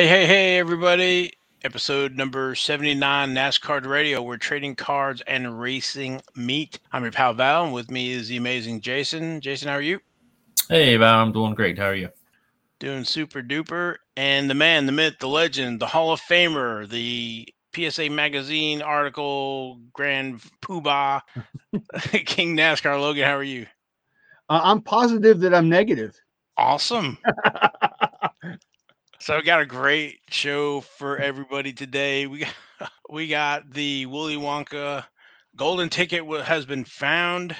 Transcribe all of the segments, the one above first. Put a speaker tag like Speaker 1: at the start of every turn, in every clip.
Speaker 1: Hey, hey, hey, everybody. Episode number 79 NASCAR Radio. We're trading cards and racing meet. I'm your pal Val, and with me is the amazing Jason. Jason, how are you?
Speaker 2: Hey, Val, I'm doing great. How are you?
Speaker 1: Doing super duper. And the man, the myth, the legend, the Hall of Famer, the PSA Magazine article, Grand Poobah, King NASCAR Logan, how are you?
Speaker 3: Uh, I'm positive that I'm negative.
Speaker 1: Awesome. So we got a great show for everybody today. We got, we got the Willy Wonka golden ticket has been found.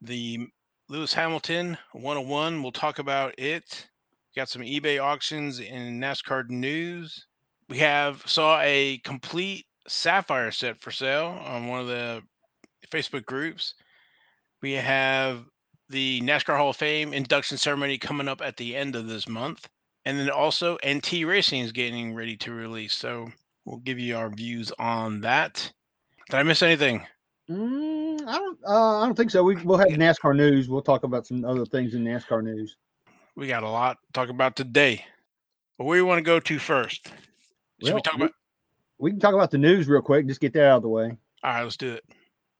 Speaker 1: The Lewis Hamilton 101. We'll talk about it. Got some eBay auctions and NASCAR news. We have saw a complete sapphire set for sale on one of the Facebook groups. We have the NASCAR Hall of Fame induction ceremony coming up at the end of this month. And then also NT Racing is getting ready to release. So we'll give you our views on that. Did I miss anything?
Speaker 3: Mm, I don't. Uh, I don't think so. We, we'll have NASCAR news. We'll talk about some other things in NASCAR news.
Speaker 1: We got a lot to talk about today. But where do you want to go to first? Should we talk about
Speaker 3: We can talk about the news real quick. Just get that out of the way.
Speaker 1: all right, let's do it.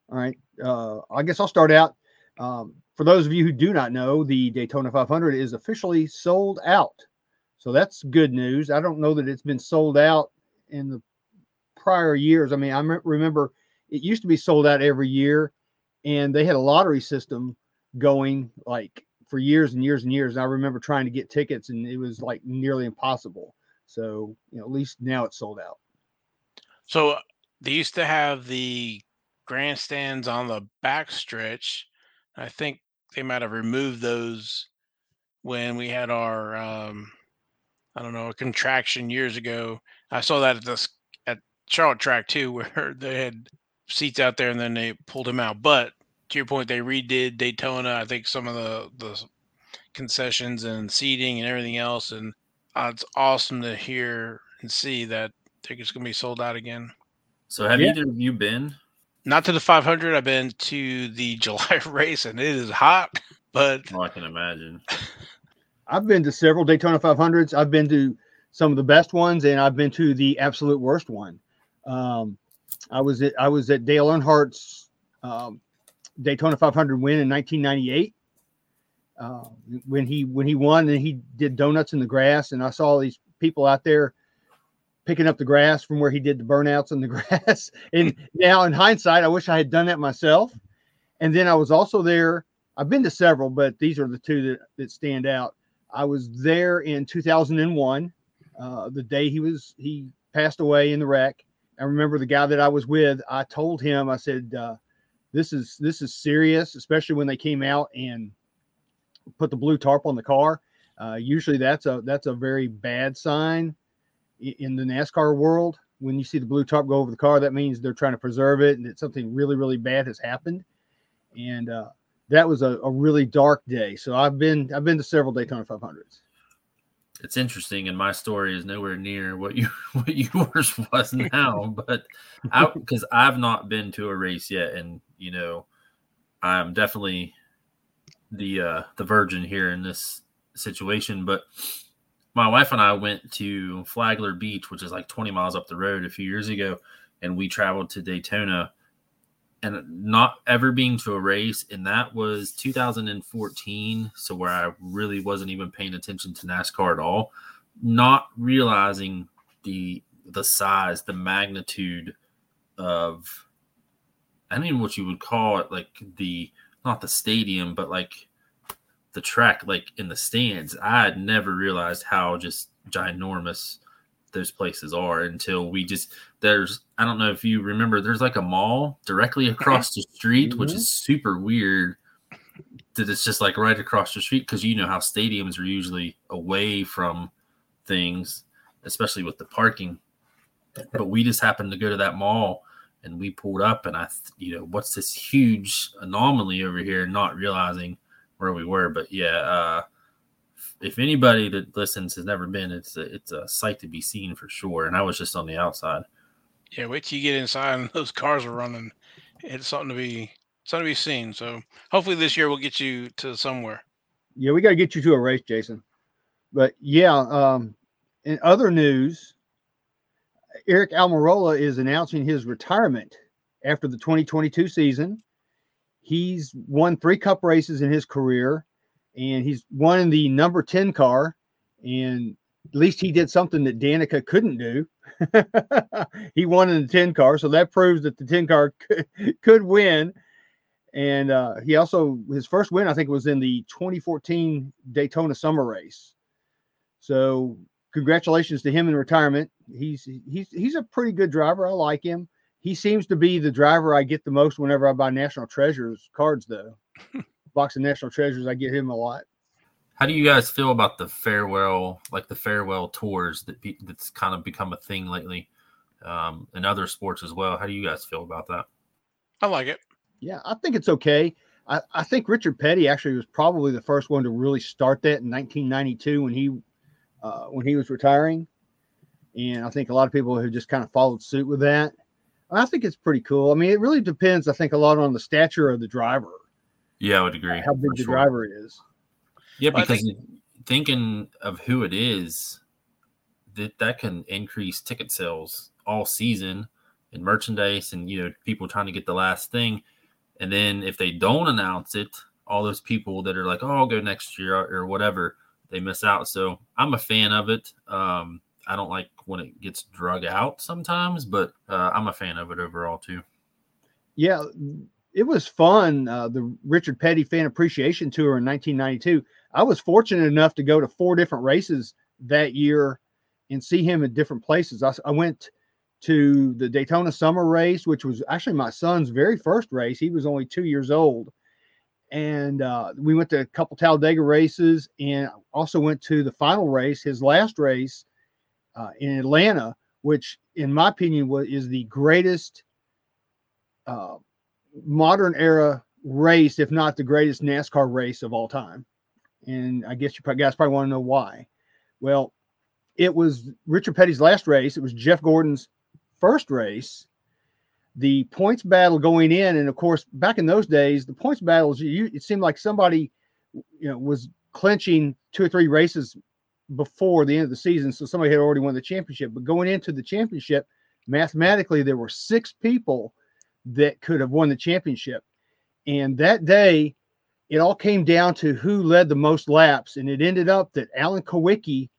Speaker 3: All right. Uh, I guess I'll start out. Um, for those of you who do not know, the Daytona 500 is officially sold out. So that's good news. I don't know that it's been sold out in the prior years. I mean, I remember it used to be sold out every year, and they had a lottery system going like for years and years and years. And I remember trying to get tickets, and it was like nearly impossible. So, you know, at least now it's sold out.
Speaker 1: So uh, they used to have the grandstands on the back stretch. I think they might have removed those when we had our um I don't know, a contraction years ago. I saw that at this at Charlotte track too, where they had seats out there and then they pulled them out. But to your point, they redid Daytona. I think some of the the concessions and seating and everything else, and uh, it's awesome to hear and see that tickets gonna be sold out again.
Speaker 2: So, have
Speaker 3: Yeah.
Speaker 2: either of you been?
Speaker 1: Not to the 500. I've been to the July race, and it is hot. But
Speaker 2: Oh, I can imagine.
Speaker 3: I've been to several Daytona 500s. I've been to some of the best ones, and I've been to the absolute worst one. Um, I was at I was at Dale Earnhardt's um, Daytona 500 win in 1998 uh, when he when he won and he did donuts in the grass, and I saw all these people out there picking up the grass from where he did the burnouts in the grass. and now, in hindsight, I wish I had done that myself. And then I was also there. I've been to several, but these are the two that, that stand out. I was there in 2001, uh, the day he was he passed away in the wreck. I remember the guy that I was with. I told him, I said, uh, "This is this is serious, especially when they came out and put the blue tarp on the car. Uh, usually, that's a that's a very bad sign in the NASCAR world. When you see the blue tarp go over the car, that means they're trying to preserve it and that something really really bad has happened. And uh, that was a, a really dark day. So I've been I've been to several Daytona 500s.
Speaker 2: It's interesting, and my story is nowhere near what you what yours was now. But I because I've not been to a race yet, and you know, I'm definitely the uh the virgin here in this situation. But my wife and I went to Flagler Beach, which is like 20 miles up the road, a few years ago, and we traveled to Daytona. And not ever being to a race, and that was 2014. So where I really wasn't even paying attention to NASCAR at all, not realizing the the size, the magnitude of I don't even what you would call it, like the not the stadium, but like the track, like in the stands. I had never realized how just ginormous those places are until we just there's I don't know if you remember there's like a mall directly across the street, which
Speaker 3: Mhm.
Speaker 2: is super weird that it's just like right across the street because you know how stadiums are usually away from things, especially with the parking. But we just happened to go to that mall and we pulled up and I, th- you know, what's this huge anomaly over here, not realizing where we were. But yeah, uh, if anybody that listens has never been, it's a, it's a sight to be seen for sure. And I was just on the outside.
Speaker 1: Yeah, wait till you get inside and those cars are running. It's something to be something to be seen. So hopefully this year we'll get you to somewhere.
Speaker 3: Yeah, we got to get you to a race, Jason. But yeah, um, in other news, Aric Almirola is announcing his retirement after the 2022 season. He's won three cup races in his career, and he's won in the number 10 car. And at least he did something that Danica couldn't do. he won in the 10 car, so that proves that the 10 car could, could win. And uh, he also, his first win, I think, was in the 2014 Daytona Summer Race. So, congratulations to him in retirement. He's he's he's a pretty good driver. I like him. He seems to be the driver I get the most whenever I buy National Treasures cards, though. Box of National Treasures, I get him a lot.
Speaker 2: How do you guys feel about the farewell, like the farewell tours that pe- that's kind of become a thing lately, um, in other sports as well? How do you guys feel about that?
Speaker 1: I like it.
Speaker 3: Yeah, I think it's okay. I, I think Richard Petty actually was probably the first one to really start that in 1992 when he uh, when he was retiring, and I think a lot of people have just kind of followed suit with that. I think it's pretty cool. I mean, it really depends. I think a lot on the stature of the driver.
Speaker 2: Yeah, I would agree.
Speaker 3: How big the sure. driver is.
Speaker 2: Yeah, because think, thinking of who it is, that that can increase ticket sales all season and merchandise, and you know people trying to get the last thing. And then if they don't announce it, all those people that are like, "Oh, I'll go next year" or whatever, they miss out. So I'm a fan of it. Um, I don't like when it gets drug out sometimes, but uh, I'm a fan of it overall too.
Speaker 3: Yeah, it was fun. Uh, the Richard Petty Fan Appreciation Tour in 1992. I was fortunate enough to go to four different races that year and see him in different places. I, I went to the Daytona Summer Race, which was actually my son's very first race. He was only two years old. And uh, we went to a couple Talladega races and also went to the final race, his last race uh, in Atlanta, which, in my opinion, was, is the greatest uh, modern era race, if not the greatest NASCAR race of all time and I guess you guys probably want to know why. Well, it was Richard Petty's last race. It was Jeff Gordon's first race. The points battle going in, and of course, back in those days, the points battles, you, it seemed like somebody, you know, was clinching two or three races before the end of the season, so somebody had already won the championship. But going into the championship, mathematically, there were six people that could have won the championship. And that day, it all came down to who led the most laps, and it ended up that Alan Kulwicki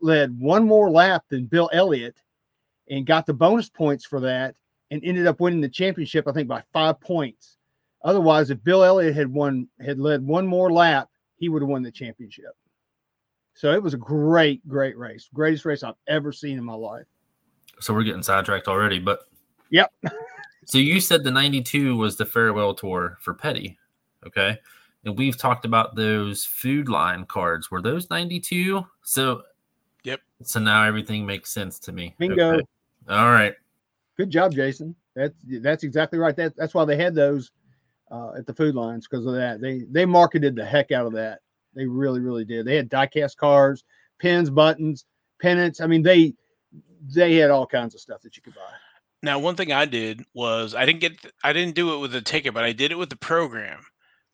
Speaker 3: led one more lap than Bill Elliott and got the bonus points for that and ended up winning the championship, I think, by five points. Otherwise, if Bill Elliott had won, had led one more lap, he would have won the championship. So it was a great, great race. Greatest race I've ever seen in my life.
Speaker 2: So we're getting sidetracked already, but
Speaker 3: yep.
Speaker 2: so you said the 92 was the farewell tour for Petty. Okay and we've talked about those food line cards. Were those 92? So,
Speaker 1: yep.
Speaker 2: So now everything makes sense to me.
Speaker 3: Bingo. Okay.
Speaker 2: All right.
Speaker 3: Good job, Jason. That's that's exactly right. That, that's why they had those uh, at the food lines because of that. They they marketed the heck out of that. They really really did. They had diecast cars, pins, buttons, pennants. I mean they they had all kinds of stuff that you could buy.
Speaker 1: Now, one thing I did was I didn't get I didn't do it with the ticket, but I did it with the program.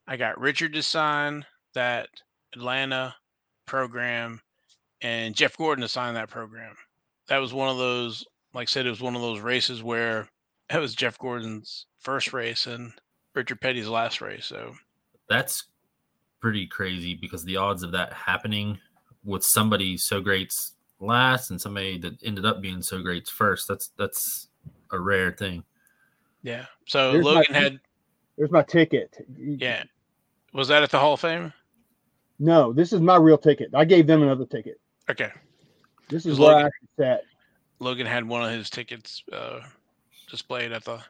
Speaker 1: I got Richard to sign that Atlanta program and Jeff Gordon to sign that program. That was one of those, like I said, it was one of those races where that was Jeff Gordon's first race and Richard Petty's last race. So
Speaker 2: that's pretty crazy because the odds of that happening with somebody so great's last and somebody that ended up being so great's first, that's that's a rare thing.
Speaker 1: Yeah. So There's Logan my, had
Speaker 3: there's my ticket.
Speaker 1: Yeah. Was that at the Hall of Fame?
Speaker 3: No, this is my real ticket. I gave them another ticket.
Speaker 1: Okay.
Speaker 3: This is where Logan, I sat.
Speaker 1: Logan had one of his tickets uh, displayed at the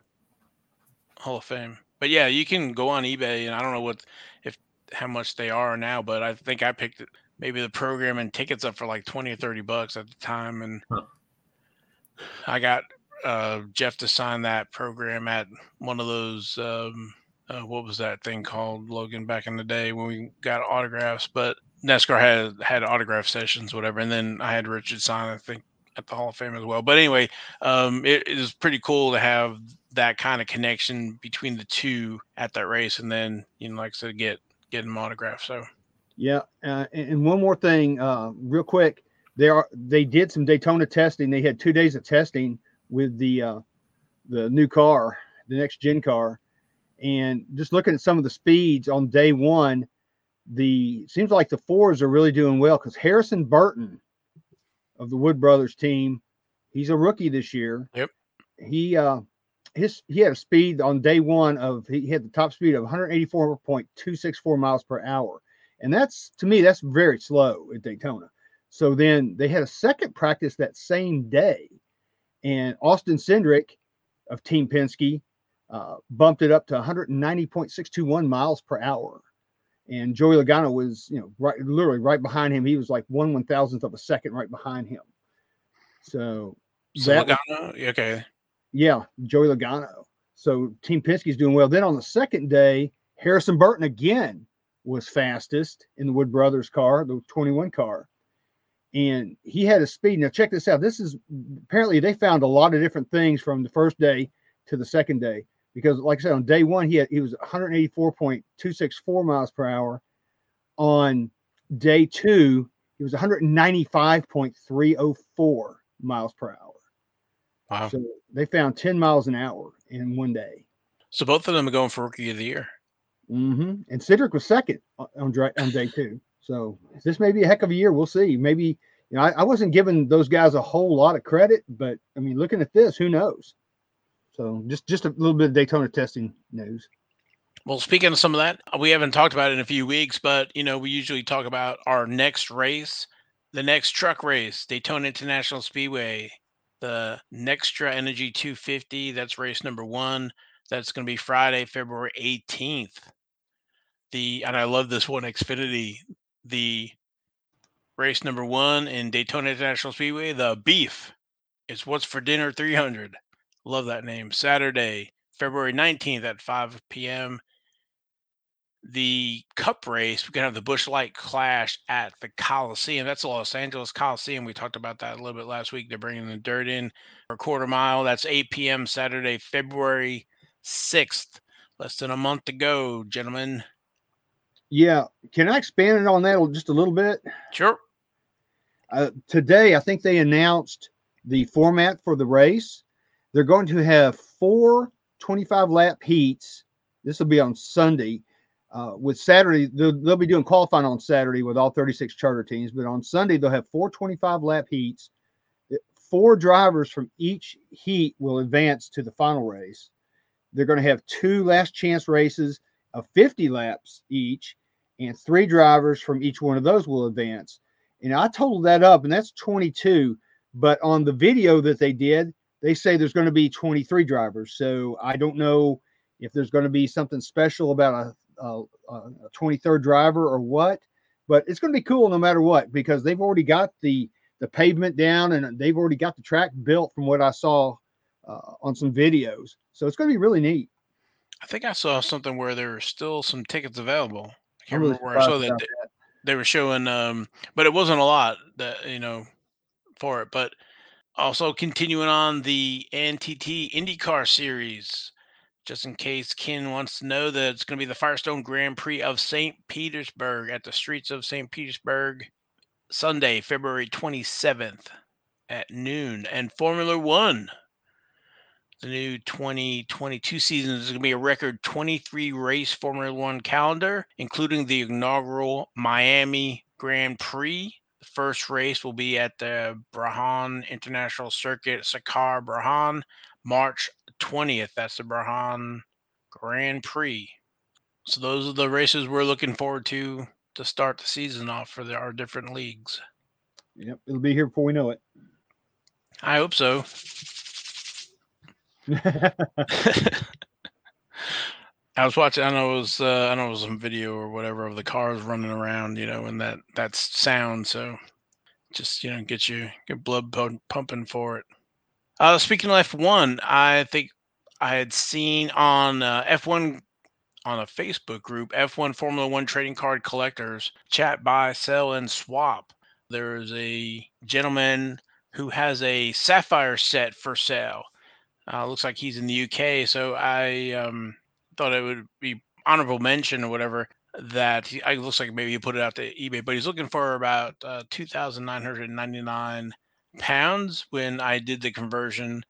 Speaker 1: Hall of Fame. But yeah, you can go on eBay, and I don't know what if how much they are now, but I think I picked it, maybe the program and tickets up for like twenty or thirty bucks at the time, and huh. I got uh, Jeff to sign that program at one of those. Um, uh, what was that thing called, Logan? Back in the day when we got autographs, but NASCAR had had autograph sessions, whatever. And then I had Richard sign, I think, at the Hall of Fame as well. But anyway, um, was pretty cool to have that kind of connection between the two at that race, and then you know, like I said, get get them autographed. So
Speaker 3: yeah, uh, and one more thing, uh, real quick they are they did some Daytona testing. They had two days of testing with the uh, the new car, the next gen car, and just looking at some of the speeds on day one, the seems like the fours are really doing well because Harrison Burton of the Wood Brothers team, he's a rookie this year.
Speaker 1: Yep.
Speaker 3: He uh his he had a speed on day one of he had the top speed of 184.264 miles per hour. And that's to me, that's very slow at Daytona. So then they had a second practice that same day, and Austin Cindric of Team Penske uh, bumped it up to 190.621 miles per hour. And Joey Logano was, you know, right, literally right behind him. He was like one one thousandth of a second right behind him. So,
Speaker 1: so that, Logano, okay,
Speaker 3: yeah, Joey Logano. So Team Penske's doing well. Then on the second day, Harrison Burton again was fastest in the Wood Brothers car, the 21 car. And he had a speed. Now, check this out. This is apparently they found a lot of different things from the first day to the second day. Because, like I said, on day one, he had he was 184.264 miles per hour. On day two, he was 195.304 miles per hour.
Speaker 1: Wow.
Speaker 3: So they found 10 miles an hour in one day.
Speaker 1: So both of them are going for rookie of the year.
Speaker 3: Mm-hmm. And Cindric was second on, on day two. So this may be a heck of a year. We'll see. Maybe, you know, I, I wasn't giving those guys a whole lot of credit, but I mean, looking at this, who knows? So just just a little bit of Daytona testing news.
Speaker 1: Well, speaking of some of that, we haven't talked about it in a few weeks, but you know, we usually talk about our next race, the next truck race, Daytona International Speedway, the NextEra Energy 250. That's race number one. That's going to be Friday, February 18th. The and I love this one, Xfinity. The race number one in Daytona International Speedway, the Beef. It's what's for dinner 300. Love that name. Saturday, February 19th at 5 p.m the cup race, we're gonna have the Busch Light Clash at the Coliseum. That's the Los Angeles Coliseum. We talked about that a little bit last week. They're bringing the dirt in for a quarter mile. That's 8 p.m. Saturday, February 6th. Less than a month to go, gentlemen.
Speaker 3: Yeah, can I expand on that just a little bit?
Speaker 1: Sure.
Speaker 3: Uh, today, I think they announced the format for the race. They're going to have four 25 lap heats. This will be on Sunday uh, with Saturday, they'll, they'll, be doing qualifying on Saturday with all 36 charter teams, but on Sunday, they'll have four 25 lap heats. Four drivers from each heat will advance to the final race. They're going to have two last chance races of 50 laps each, and three drivers from each one of those will advance. And I totaled that up, and that's 22. But on the video that they did, they say there's going to be 23 drivers. So I don't know if there's going to be something special about a a, a 23rd driver or what, but it's going to be cool no matter what because they've already got the the pavement down and they've already got the track built from what I saw uh, on some videos. So it's going to be really neat.
Speaker 1: I think I saw something where there were still some tickets available. I can't really remember where I saw that they, that they, were showing, um, but it wasn't a lot that you know for it. But also continuing on the NTT IndyCar series, just in case Ken wants to know that it's going to be the Firestone Grand Prix of St. Petersburg at the streets of St. Petersburg Sunday, February 27th at noon. And Formula One, the new 2022 season is going to be a record 23 race Formula One calendar, including the inaugural Miami Grand Prix. First race will be at the Bahrain International Circuit, Sakhir Bahrain, March 20th. That's the Bahrain Grand Prix. So those are the races we're looking forward to to start the season off for the, our different leagues.
Speaker 3: Yep, it'll be here before we know it.
Speaker 1: I hope so. I was watching. I know it was. Uh, I know it was some video or whatever of the cars running around. You know, and that that sound. So, just you know, get you get blood pumping for it. Uh, speaking of F1, I think I had seen on uh, F1 on a Facebook group, F1 Formula One trading card collectors chat, buy, sell, and swap. There is a gentleman who has a sapphire set for sale. Uh, looks like he's in the UK, so I um, thought it would be honorable mention or whatever. that he, it looks like maybe he put it out to eBay, but he's looking for about uh, two thousand nine hundred ninety nine pounds. When I did the conversion,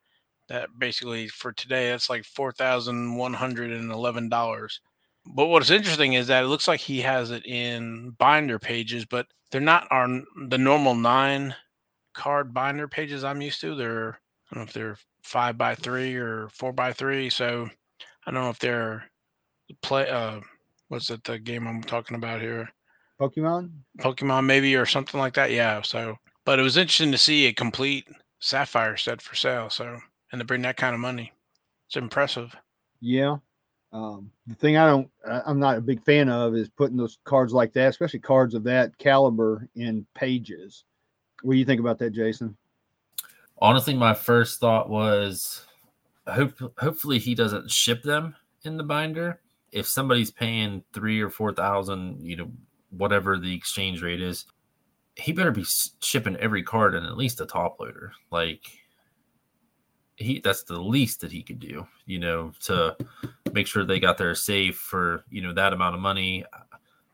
Speaker 1: that basically for today that's like four thousand one hundred and eleven dollars. But what's interesting is that it looks like he has it in binder pages, but they're not on the normal nine card binder pages I'm used to. They're I don't know if they're five by three or four by three. So I don't know if they're play uh what's it the game I'm talking about here?
Speaker 3: Pokemon?
Speaker 1: Pokemon maybe or something like that. Yeah. So but it was interesting to see a complete sapphire set for sale. So and to bring that kind of money. It's impressive.
Speaker 3: Yeah. Um, the thing I don't, I'm not a big fan of is putting those cards like that, especially cards of that caliber in pages. What do you think about that, Jason?
Speaker 2: Honestly, my first thought was, hope hopefully he doesn't ship them in the binder. If somebody's paying three or four thousand, you know, whatever the exchange rate is, he better be shipping every card in at least a top loader. Like he that's the least that he could do, you know, to make sure they got there safe for, you know, that amount of money.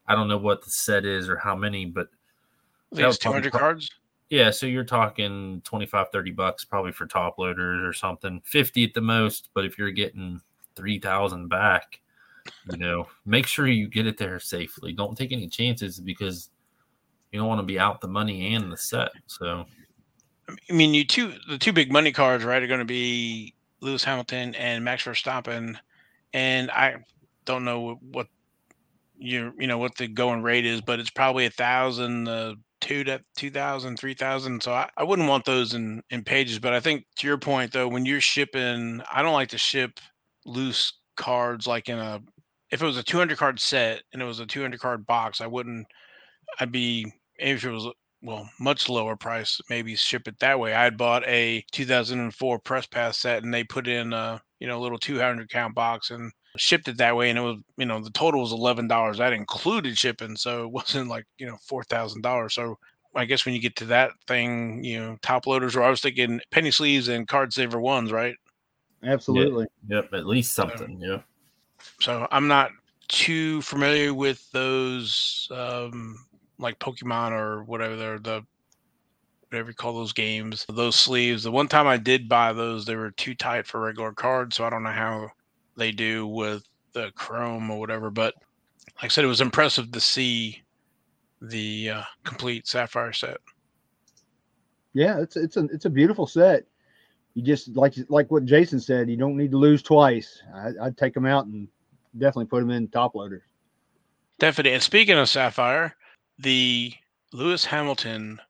Speaker 2: I don't know what the set is or how many, but
Speaker 1: it's 200 cards.
Speaker 2: Yeah, so you're talking 25 30 bucks probably for top loaders or something. 50 at the most, but if you're getting 3000 back, you know, make sure you get it there safely. Don't take any chances because you don't want to be out the money and the set. So
Speaker 1: I mean, you two the two big money cards, right, are going to be Lewis Hamilton and Max Verstappen, and I don't know what you you know what the going rate is, but it's probably a thousand, uh, two to two thousand, three thousand. So I, I wouldn't want those in in pages. But I think to your point though, when you're shipping, I don't like to ship loose cards like in a if it was a 200 card set and it was a 200 card box, I wouldn't. I'd be if it was well, much lower price, maybe ship it that way. I had bought a 2004 press pass set and they put in a, you know, little 200 count box and shipped it that way. And it was, you know, the total was $11. That included shipping. So it wasn't like, you know, $4,000. So I guess when you get to that thing, you know, top loaders, or I was thinking penny sleeves and card saver ones, right?
Speaker 3: Absolutely.
Speaker 2: Yep. yep at least something. So, yeah.
Speaker 1: So I'm not too familiar with those um, like Pokemon or whatever they're the whatever you call those games, those sleeves. The one time I did buy those, they were too tight for regular cards, so I don't know how they do with the chrome or whatever. But like I said, it was impressive to see the uh, complete sapphire set.
Speaker 3: Yeah, it's it's a it's a beautiful set. You just like like what Jason said, you don't need to lose twice. I, would take them out and definitely put them in top loaders.
Speaker 1: Definitely. And speaking of sapphire, the Lewis Hamilton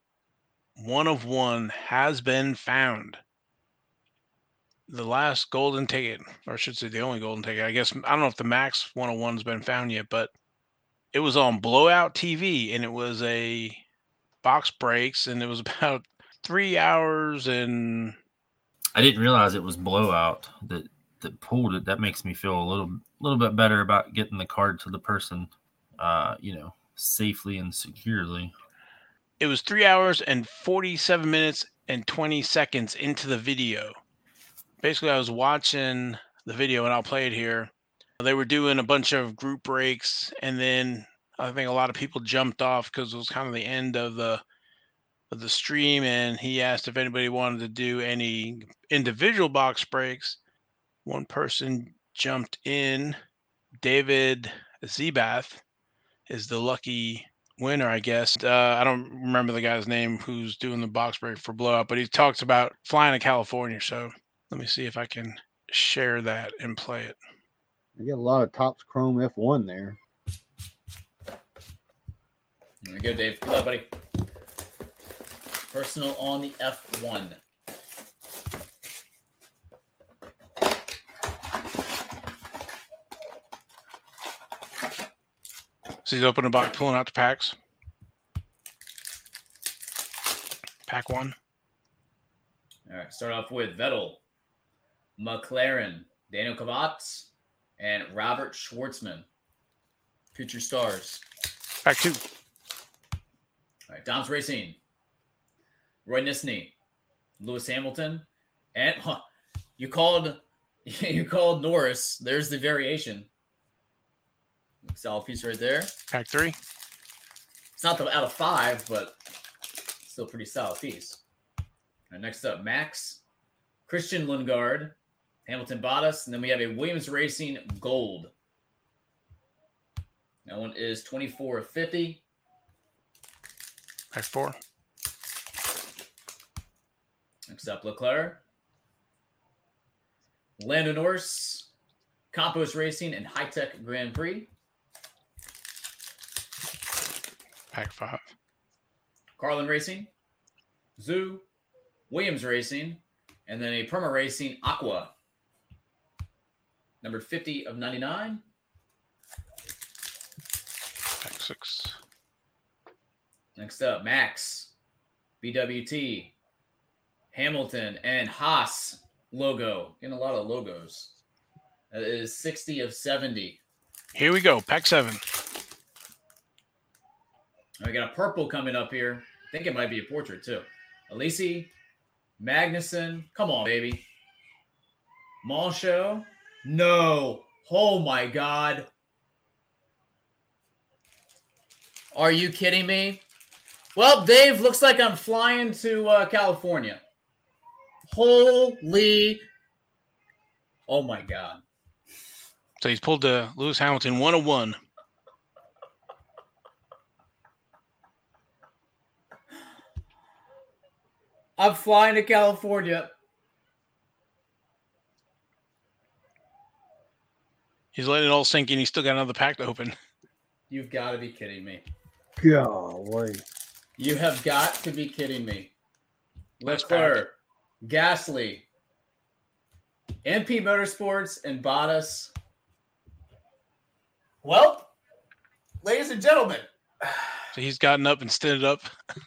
Speaker 1: one of one has been found. The last golden ticket, or I should say the only golden ticket, I guess, I don't know if the Max 101's been found yet, but it was on Blowout TV and it was a box breaks and it was about three hours and.
Speaker 2: I didn't realize it was Blowout that, that pulled it. That makes me feel a little, little bit better about getting the card to the person, uh, you know, safely and securely.
Speaker 1: It was three hours and 47 minutes and 20 seconds into the video. Basically, I was watching the video and I'll play it here. They were doing a bunch of group breaks, and then I think a lot of people jumped off because it was kind of the end of the of the stream. And he asked if anybody wanted to do any individual box breaks. One person jumped in, David Zebath, is the lucky winner, I guess. Uh, I don't remember the guy's name who's doing the box break for blowout, but he talks about flying to California. So let me see if I can share that and play it.
Speaker 3: I got a lot of Topps Chrome F1 there.
Speaker 4: There we go, Dave. Good luck, buddy. Personal on the F1.
Speaker 1: So he's opening a box, pulling out the packs. Pack one.
Speaker 4: All right, start off with Vettel, McLaren, Daniel Kvyat, and Robert Shwartzman. Future stars.
Speaker 1: Pack two.
Speaker 4: All right, DAMS Racing, Roy Nissany, Lewis Hamilton, and huh, you called you called Norris. There's the variation. Solid piece right there.
Speaker 1: Pack three.
Speaker 4: It's not the out of five, but still pretty solid piece. Right, next up, Max, Christian Lundgaard, Hamilton Bottas, and then we have a Williams Racing Gold. That one is 24 of 50.
Speaker 1: Pack four.
Speaker 4: Next up, Leclerc, Lando Norris, Campos Racing, and Hitech Grand Prix.
Speaker 1: Pack five.
Speaker 4: Carlin Racing, Zhou, Williams Racing, and then a Prema Racing Aqua. Number 50 of 99.
Speaker 1: Pack six.
Speaker 4: Next up, Max, BWT, Hamilton, and Haas logo. Getting a lot of logos. That is 60 of 70.
Speaker 1: Here we go. Pack seven.
Speaker 4: I got a purple coming up here. I think it might be a portrait too. Elise, Magnussen. Come on, baby. Malshow. No. Oh my God. Are you kidding me? Well, Dave, looks like I'm flying to uh, California. Holy. Oh my God.
Speaker 1: So he's pulled the Lewis Hamilton 101.
Speaker 4: I'm flying to California.
Speaker 1: He's letting it all sink in. He's still got another pack to open.
Speaker 4: You've got to be kidding me.
Speaker 3: Golly.
Speaker 4: You have got to be kidding me.
Speaker 1: Nice
Speaker 4: Leclerc, Gasly, MP Motorsports, and Bottas. Well, ladies and gentlemen,
Speaker 1: So he's gotten up and stood up.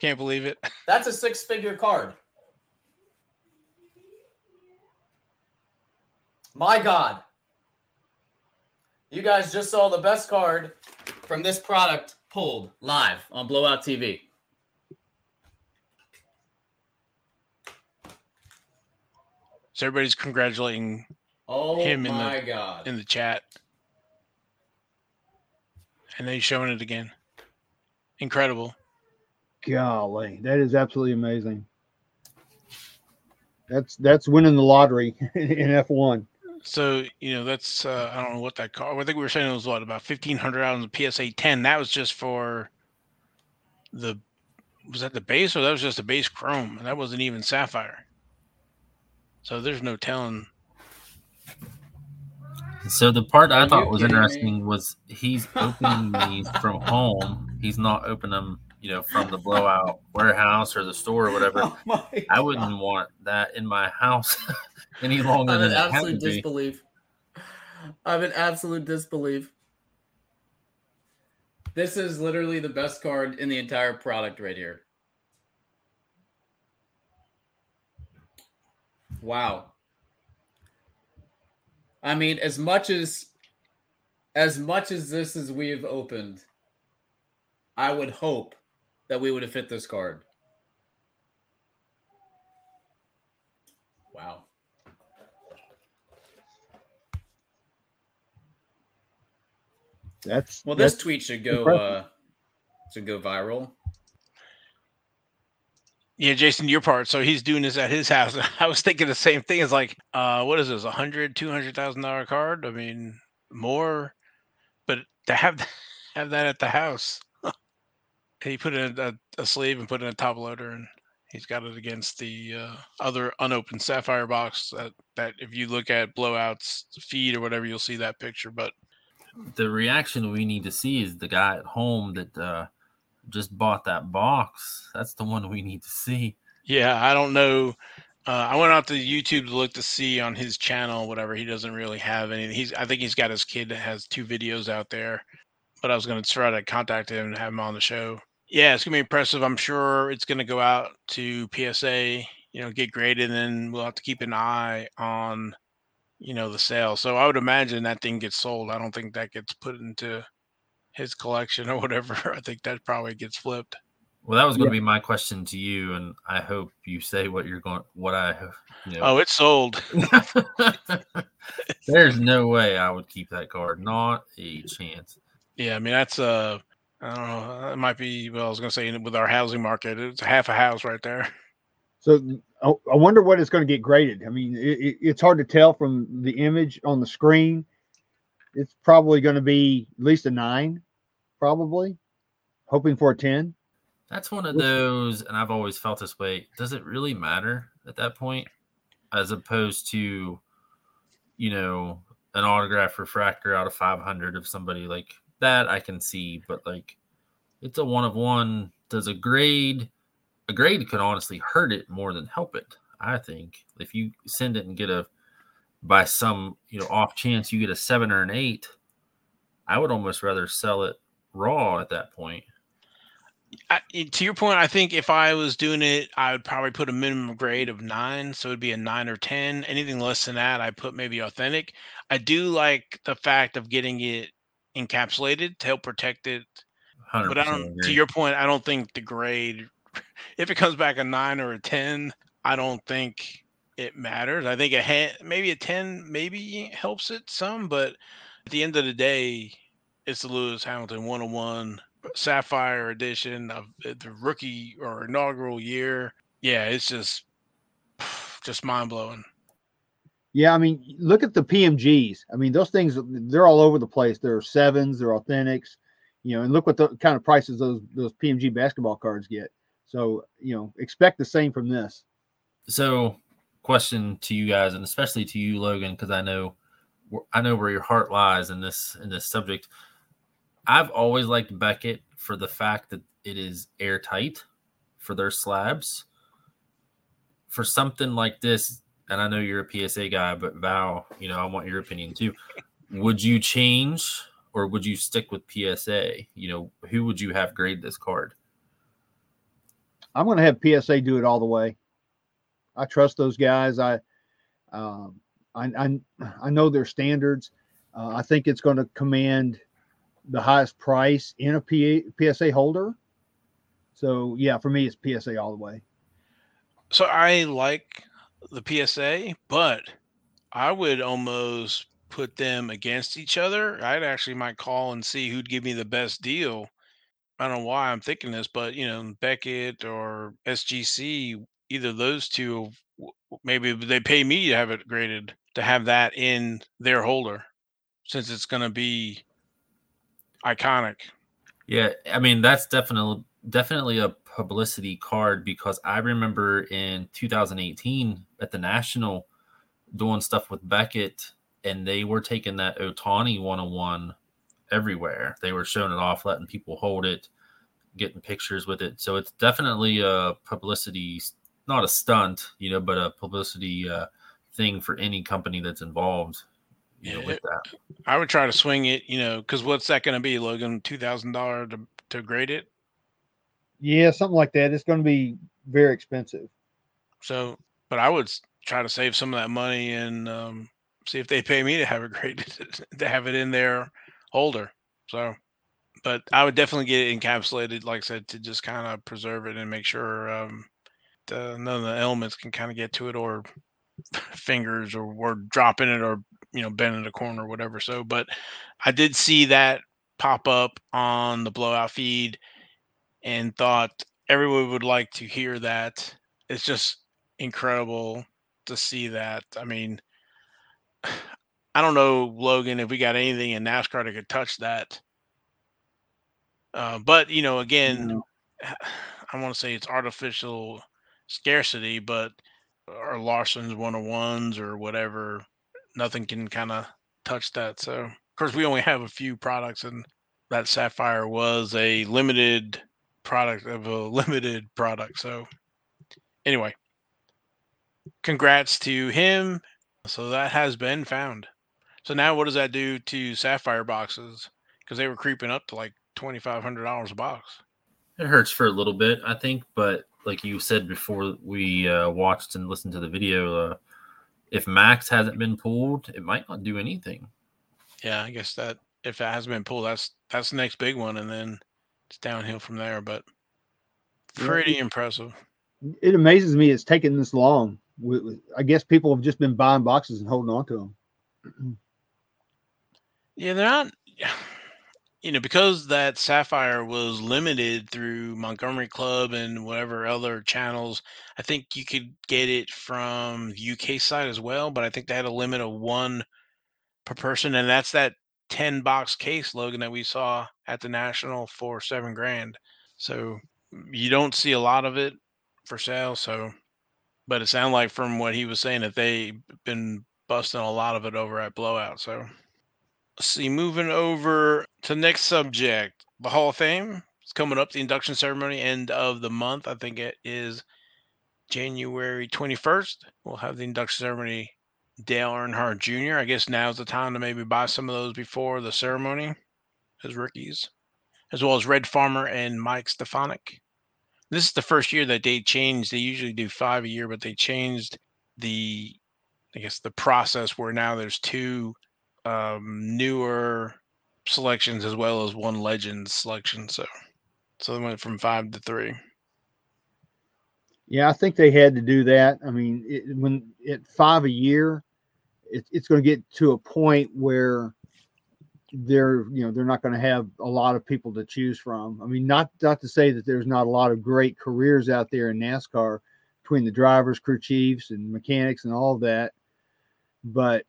Speaker 1: Can't believe it.
Speaker 4: that's a six-figure card. My God. You guys just saw the best card from this product pulled live on Blowout TV.
Speaker 1: So everybody's congratulating
Speaker 4: Oh
Speaker 1: Him in the-
Speaker 4: God.
Speaker 1: in the chat. And then he's showing it again. Incredible.
Speaker 3: Golly, that is absolutely amazing. That's that's winning the lottery in F1.
Speaker 1: So, you know, that's uh, I don't know what that car I think we were saying it was what, about fifteen hundred dollars in PSA ten. That was just for the was that the base or that was just a base chrome? And that wasn't even sapphire. So there's no telling
Speaker 2: So the part I
Speaker 4: Are
Speaker 2: thought was
Speaker 4: kidding me?
Speaker 2: interesting was he's opening these from home. He's not opening them, you know, from the blowout warehouse or the store or whatever.
Speaker 4: Oh
Speaker 2: I wouldn't want that in my house any longer
Speaker 4: I'm
Speaker 2: than
Speaker 4: in
Speaker 2: it has
Speaker 4: absolute
Speaker 2: to be.
Speaker 4: disbelief. I'm in absolute disbelief. This is literally the best card in the entire product right here. Wow. I mean, as much as as much as this as we have opened, I would hope that we would have hit this card. Wow.
Speaker 3: That's
Speaker 4: Well, this
Speaker 3: that's-
Speaker 4: tweet should go
Speaker 3: impressive.
Speaker 4: uh should go viral.
Speaker 1: Yeah, Jason, your part. So he's doing this at his house. I was thinking the same thing. It's like, uh, what is this? A hundred, two hundred thousand dollar card? I mean, more, but to have have that at the house, he put in a, a sleeve and put in a top loader, and he's got it against the uh, other unopened sapphire box. That that if you look at blowouts feed or whatever, you'll see that picture. But
Speaker 2: the reaction we need to see is the guy at home that uh, just bought that box. That's the one we need to see.
Speaker 1: Yeah, I don't know. Uh, I went out to YouTube to look to see on his channel, whatever. He doesn't really have any. He's, I think he's got his kid that has two videos out there, but I was going to try to contact him and have him on the show. Yeah, it's gonna be impressive. I'm sure it's going to go out to PSA, you know, get graded, and then we'll have to keep an eye on, you know, the sale. So I would imagine that thing gets sold. I don't think that gets put into his collection or whatever. I think that probably gets flipped.
Speaker 2: Well, that was going to be my question to you, and I hope you say what you're going, what I, you know.
Speaker 1: Oh, it's sold.
Speaker 2: There's no way I would keep that card. Not a chance.
Speaker 1: Yeah, I mean that's uh, I don't know. Uh, it might be. Well, I was gonna say with our housing market, it's half a house right there.
Speaker 3: So I, I wonder what it's going to get graded. I mean, it, it, it's hard to tell from the image on the screen. It's probably going to be at least a nine, probably. Hoping for a ten.
Speaker 2: That's one of those, and I've always felt this way. Does it really matter at that point, as opposed to, you know, an autograph refractor out of 500 of somebody like that? I can see, but like, it's a one of one. Does a grade, a grade could honestly hurt it more than help it. I think if you send it and get a, by some you know off chance you get a seven or an eight, I would almost rather sell it raw at that point.
Speaker 1: I, to your point, I think if I was doing it, I would probably put a minimum grade of nine, so it'd be a nine or ten. Anything less than that, I put maybe authentic. I do like the fact of getting it encapsulated to help protect it, but I don't. To your point, I don't think the grade, if it comes back a nine or a ten, I don't think it matters. I think a ha- maybe a ten maybe helps it some, but at the end of the day, it's the Lewis Hamilton 101 Sapphire edition of the rookie or inaugural year. Yeah, it's just just mind blowing.
Speaker 3: Yeah, I mean, look at the PMGs. I mean, those things they're all over the place. They're sevens, they're authentics, you know, and look what the kind of prices those those PMG basketball cards get. So, you know, expect the same from this.
Speaker 2: So, question to you guys, and especially to you, Logan, because I know, I know where your heart lies in this in this subject. I've always liked Beckett for the fact that it is airtight for their slabs. For something like this, and I know you're a PSA guy, but Val, you know, I want your opinion too. Would you change or would you stick with PSA? You know, who would you have grade this card?
Speaker 3: I'm going to have PSA do it all the way. I trust those guys. I, um, I, I, I know their standards. Uh, I think it's going to command the highest price in a P, PSA holder. So yeah, for me, it's PSA all the way.
Speaker 1: So I like the PSA, but I would almost put them against each other. I'd actually might call and see who'd give me the best deal. I don't know why I'm thinking this, but you know, Beckett or SGC, either those two, maybe they pay me to have it graded to have that in their holder, since it's going to be iconic.
Speaker 2: Yeah, I mean that's definitely definitely a publicity card because I remember in 2018 at the National doing stuff with Beckett and they were taking that Ohtani 101 everywhere. They were showing it off, letting people hold it, getting pictures with it. So it's definitely a publicity, not a stunt, you know, but a publicity uh, thing for any company that's involved, you know, with that.
Speaker 1: I would try to swing it, you know, because what's that going to be, Logan? Two thousand dollar to to grade it.
Speaker 3: Yeah, something like that. It's going to be very expensive.
Speaker 1: So, but I would try to save some of that money and um, see if they pay me to have it graded to have it in their holder. So, but I would definitely get it encapsulated, like I said, to just kind of preserve it and make sure um, the, none of the elements can kind of get to it or fingers or or drop in it or you know bend in a corner or whatever. So, but I did see that pop up on the blowout feed and thought everyone would like to hear that. It's just incredible to see that. I mean, I don't know, Logan, if we got anything in NASCAR that could touch that. Uh, but you know, again, I want to say it's artificial scarcity, but or Larson's one on ones or whatever, nothing can kind of touch that. So, of course, we only have a few products, and that Sapphire was a limited product of a limited product. So, anyway, congrats to him. So that has been found. So now, what does that do to Sapphire boxes? Because they were creeping up to like twenty five hundred dollars a box.
Speaker 2: It hurts for a little bit, I think, but like you said before we uh, watched and listened to the video, uh, if Max hasn't been pulled, it might not do anything.
Speaker 1: Yeah, I guess that if that hasn't been pulled, that's that's the next big one, and then it's downhill from there. But
Speaker 3: Yeah.
Speaker 1: Pretty impressive.
Speaker 3: It amazes me it's taken this long. I guess people have just been buying boxes and holding on to them.
Speaker 1: Yeah, they're not. You know, because that Sapphire was limited through Montgomery Club and whatever other channels, I think you could get it from UK side as well. But I think they had a limit of one per person, and that's that 10 box case, Logan, that we saw at the National for seven grand. So mm, you don't see a lot of it for sale. So, but it sounded like from what he was saying that they've been busting a lot of it over at Blowout. So, see, moving over to next subject, the Hall of Fame. It's coming up, the induction ceremony, end of the month. I think it is January 21st. We'll have the induction ceremony. Dale Earnhardt Jr. I guess now's the time to maybe buy some of those before the ceremony as rookies, as well as Red Farmer and Mike Stefanik. This is the first year that they changed. They usually do five a year, but they changed the, I guess, the process where now there's two um, newer selections as well as one legend selection. So, so they went from five to three.
Speaker 3: Yeah, I think they had to do that. I mean, it, when at five a year, it, it's going to get to a point where they're you know they're not going to have a lot of people to choose from. I mean, not not to say that there's not a lot of great careers out there in NASCAR between the drivers, crew chiefs, and mechanics and all that, but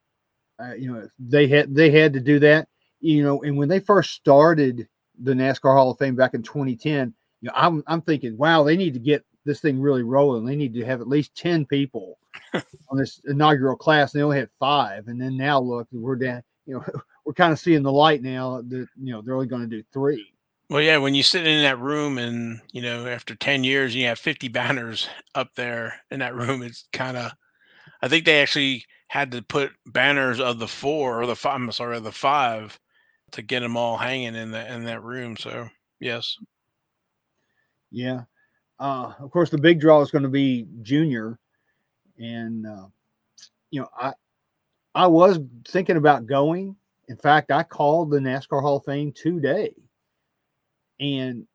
Speaker 3: uh, you know they had they had to do that. You know, and when they first started the NASCAR Hall of Fame back in 2010, you know, I'm I'm thinking, wow, they need to get this thing really rolling. They need to have at least 10 people on this inaugural class. And they only had five. And then now look, we're down, you know, we're kind of seeing the light now that, you know, they're only going to do three.
Speaker 1: Well, yeah, when you sit in that room and, you know, after 10 years, you have 50 banners up there in that room, it's kind of, I think they actually had to put banners of the four or the five, I'm sorry, of the five to get them all hanging in that, in that room. So, yes.
Speaker 3: Yeah. Uh, of course, the big draw is going to be junior. And, uh, you know, I, I was thinking about going. In fact, I called the NASCAR Hall of Fame today and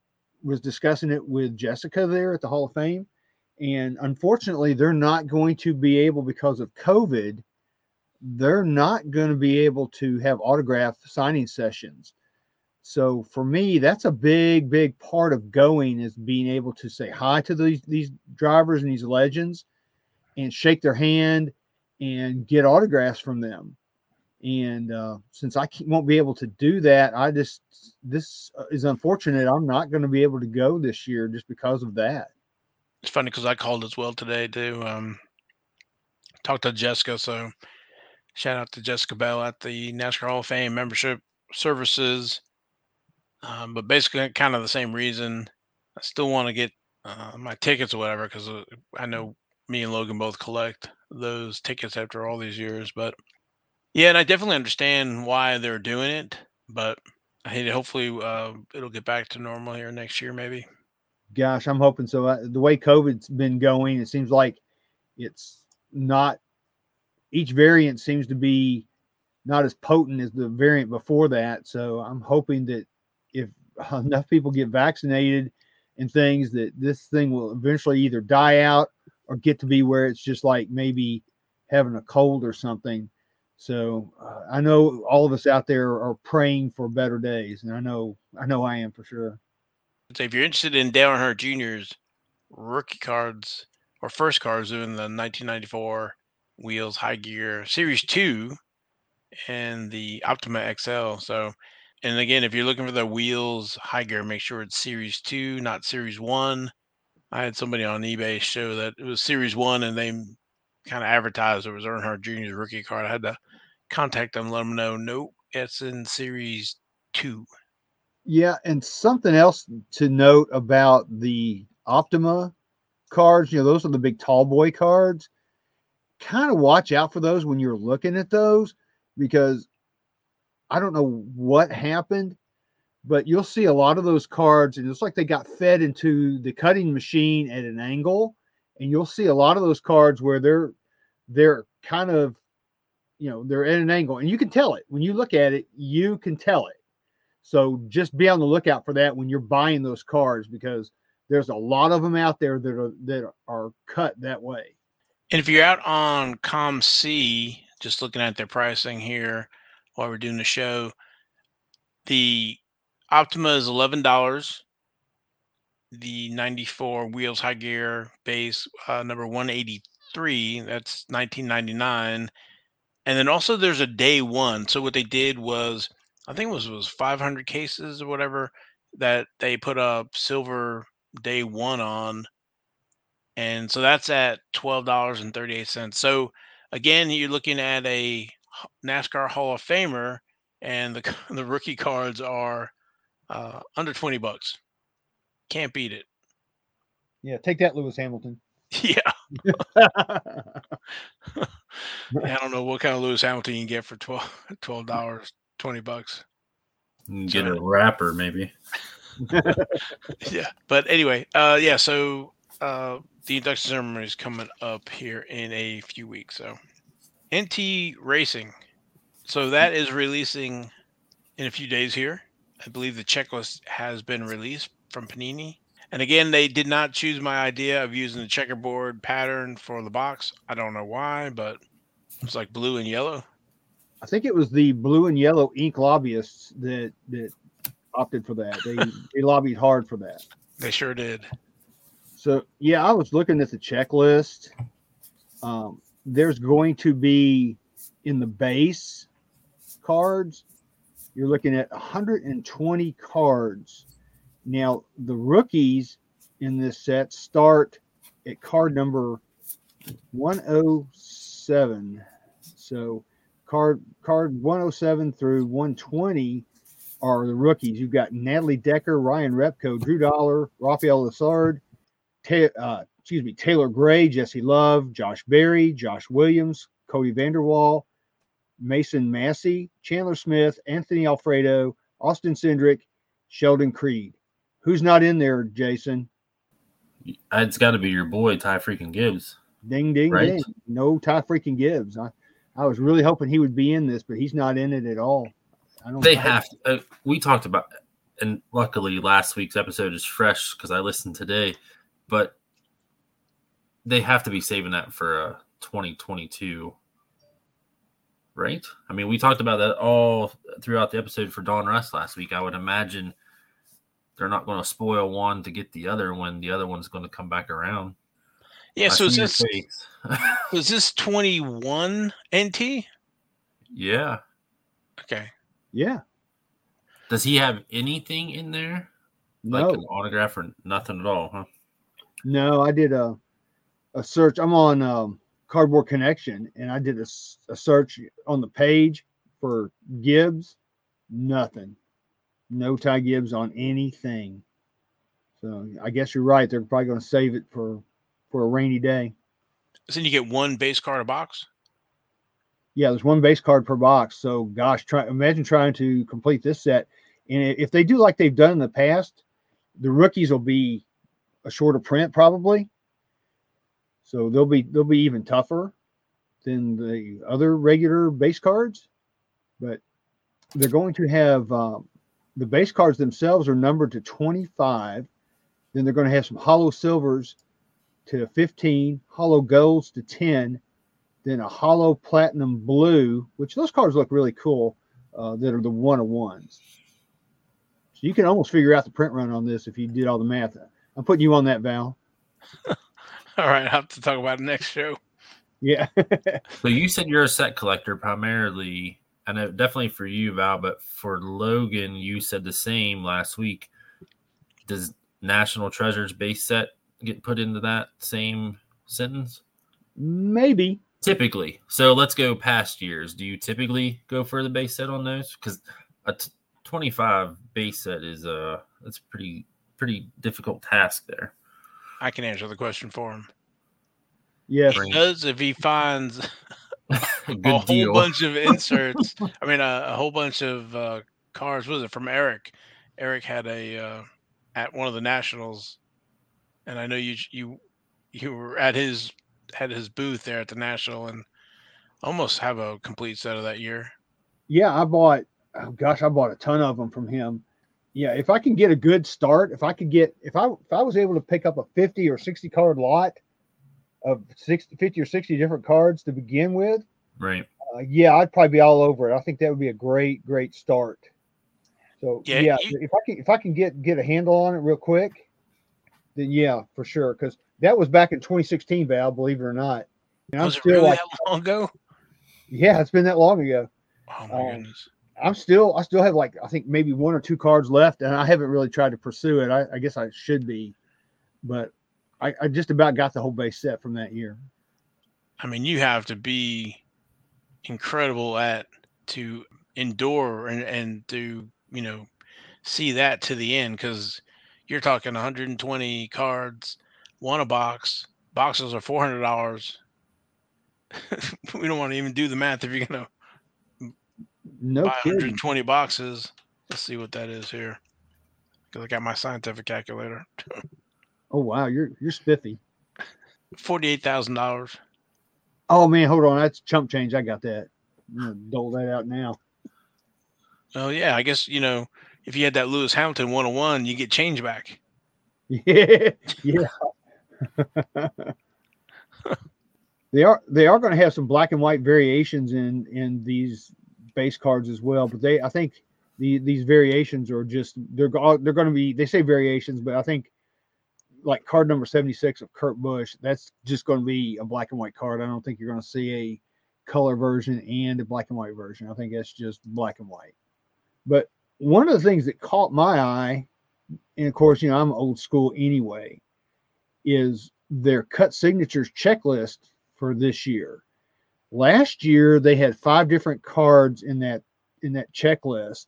Speaker 3: was discussing it with Jessica there at the Hall of Fame. And unfortunately, they're not going to be able, because of COVID, they're not going to be able to have autograph signing sessions. So for me, that's a big, big part of going is being able to say hi to these these drivers and these legends, and shake their hand and get autographs from them. And uh, since I won't be able to do that, I just this uh, is unfortunate. I'm not going to be able to go this year just because of that.
Speaker 1: It's funny because I called as well today to Um, talked to Jessica, so shout out to Jessica Bell at the NASCAR Hall of Fame membership services. Um, but basically, kind of the same reason. I still want to get uh, my tickets or whatever because uh, I know me and Logan both collect those tickets after all these years. But yeah, and I definitely understand why they're doing it. But I think hopefully uh, it'll get back to normal here next year, maybe.
Speaker 3: Gosh, I'm hoping so. Uh, The way COVID's been going, it seems like it's not. Each variant seems to be not as potent as the variant before that. So I'm hoping that if enough people get vaccinated and things, that this thing will eventually either die out or get to be where it's just like maybe having a cold or something. So uh, I know all of us out there are praying for better days, and I know I know I am for sure.
Speaker 1: So if you're interested in Dale Earnhardt Jr.'s rookie cards or first cards doing the 1994 wheels high gear series two and the Optima XL. So, and again, if you're looking for the wheels high gear, make sure it's series two, not series one. I had somebody on eBay show that it was series one and they kind of advertised it was Earnhardt Jr.'s rookie card. I had to contact them, let them know, nope, it's in series two.
Speaker 3: Yeah, and something else to note about the Optima cards, you know, those are the big tall boy cards. Kind of watch out for those when you're looking at those because I don't know what happened, but you'll see a lot of those cards, and it's like they got fed into the cutting machine at an angle, and you'll see a lot of those cards where they're they're kind of you know they're at an angle, and you can tell it when you look at it, you can tell it. So just be on the lookout for that when you're buying those cards because there's a lot of them out there that are that are cut that way.
Speaker 1: And if you're out on COMC, just looking at their pricing here while we're doing the show, the Optima is eleven dollars. The '94 wheels high gear base uh, number 183. That's 1999. And then also there's a day one. So what they did was, I think it was was 500 cases or whatever that they put a silver day one on, and so that's at twelve dollars and thirty eight cents. So again, you're looking at a NASCAR Hall of Famer, and the the rookie cards are uh, under twenty bucks. Can't beat it.
Speaker 3: Yeah, take that, Lewis Hamilton.
Speaker 1: Yeah, I don't know what kind of Lewis Hamilton you can get for 12 dollars, twenty bucks.
Speaker 2: Get a wrapper, maybe.
Speaker 1: yeah, but anyway, uh, yeah. So uh, the induction ceremony is coming up here in a few weeks. So NT Racing, so that is releasing in a few days here. I believe the checklist has been released from Panini. And again, they did not choose my idea of using the checkerboard pattern for the box. I don't know why, but it's like blue and yellow.
Speaker 3: I think it was the blue and yellow ink lobbyists that that opted for that. They they lobbied hard for that.
Speaker 1: They sure did.
Speaker 3: So yeah, I was looking at the checklist. Um, there's going to be in the base cards. You're looking at 120 cards. Now the rookies in this set start at card number 107. So card card 107 through 120 are the rookies. You've got Natalie Decker, Ryan Repko, Drew Dollar, Rafael Lessard, Ta- uh, excuse me, Taylor Gray, Jesse Love, Josh Berry, Josh Williams, Kody Vanderwal, Mason Massey, Chandler Smith, Anthony Alfredo, Austin Cindric, Sheldon Creed. Who's not in there, Jason?
Speaker 2: It's got to be your boy Ty freaking Gibbs.
Speaker 3: Ding, ding,
Speaker 2: Right.
Speaker 3: ding. No Ty freaking Gibbs. I, I was really hoping he would be in this, but he's not in it at all. I don't.
Speaker 2: They have. Uh, we talked about, and luckily last week's episode is fresh because I listened today. But they have to be saving that for uh, 2022, right? I mean, we talked about that all throughout the episode for Donruss last week. I would imagine they're not going to spoil one to get the other when the other one's going to come back around.
Speaker 1: Yeah.
Speaker 2: I
Speaker 1: So is this
Speaker 2: face.
Speaker 1: was this 21 NT?
Speaker 2: yeah.
Speaker 1: Okay.
Speaker 3: Yeah.
Speaker 2: Does he have anything in there?
Speaker 3: No.
Speaker 2: Like an autograph or nothing at all, huh?
Speaker 3: No, I did a a search. I'm on um, Cardboard Connection, and I did a, a search on the page for Gibbs. Nothing. No Ty Gibbs on anything. So I guess you're right. They're probably going to save it for for a rainy day.
Speaker 1: So then you get one base card a box.
Speaker 3: Yeah, there's one base card per box. So gosh, try imagine trying to complete this set. And if they do like they've done in the past, the rookies will be a shorter print probably. So they'll be they'll be even tougher than the other regular base cards. But they're going to have um, the base cards themselves are numbered to 25. Then they're going to have some hollow silvers to 15, hollow golds to 10, then a hollow platinum blue, which those cards look really cool, uh, that are the one of ones. So you can almost figure out the print run on this if you did all the math. I'm putting you on that, Val.
Speaker 1: All right, I'll have to talk about it next show.
Speaker 3: Yeah.
Speaker 2: So you said you're a set collector primarily. I know definitely for you, Val, but for Logan, you said the same last week. Does National Treasures base set get put into that same sentence?
Speaker 3: Maybe.
Speaker 2: Typically. So let's go past years. Do you typically go for the base set on those? Because a t- 25 base set is uh that's a pretty pretty difficult task there.
Speaker 1: I can answer the question for him.
Speaker 3: Yes.
Speaker 1: He does if he finds
Speaker 2: A
Speaker 1: a whole
Speaker 2: deal.
Speaker 1: bunch of inserts. I mean, a, a whole bunch of uh, cards. What was it from Eric? Eric had a uh, at one of the nationals, and I know you you you were at his had his booth there at the national, and almost have a complete set of that year.
Speaker 3: Yeah, I bought, oh gosh, I bought a ton of them from him. Yeah, if I can get a good start, if I could get if I if I was able to pick up a 50 or 60 card lot of 60, 50 or 60 different cards to begin with,
Speaker 2: Right.
Speaker 3: uh, yeah, I'd probably be all over it. I think that would be a great, great start. So
Speaker 1: Yeah,
Speaker 3: yeah,
Speaker 1: you-
Speaker 3: if I can if I can get get a handle on it real quick, then yeah, for sure. Because that was back in 2016, Val. Believe it or not. And I'm
Speaker 1: Was it
Speaker 3: still
Speaker 1: really
Speaker 3: like,
Speaker 1: that long ago?
Speaker 3: yeah, it's been that long ago.
Speaker 1: Oh my
Speaker 3: Um,
Speaker 1: goodness.
Speaker 3: I'm still I still have like I think maybe one or two cards left, and I haven't really tried to pursue it. I, I guess I should be, but I, I just about got the whole base set from that year.
Speaker 1: I mean, you have to be incredible at to endure and and to you know see that to the end because you're talking 120 cards, one a box. Boxes are four hundred dollars. we don't want to even do the math if you're gonna
Speaker 3: No
Speaker 1: buy
Speaker 3: kidding.
Speaker 1: 120 boxes. Let's see what that is here. Because I got my scientific calculator.
Speaker 3: Oh wow, you're you're spiffy.
Speaker 1: Forty-eight thousand dollars.
Speaker 3: Oh man, hold on, that's chump change. I got that. I'm gonna dole that out now.
Speaker 1: Oh yeah, I guess you know if you had that Lewis Hamilton 101, you get change back.
Speaker 3: Yeah, yeah. they are they are going to have some black and white variations in in these base cards as well, but they I think the these variations are just they're they're going to be they say variations, but I think like card number 76 of Kurt Busch, that's just going to be a black and white card. I don't think you're going to see a color version and a black and white version. I think that's just black and white. But one of the things that caught my eye and of course, you know, I'm old school anyway, is their cut signatures checklist for this year. Last year they had five different cards in that in that checklist.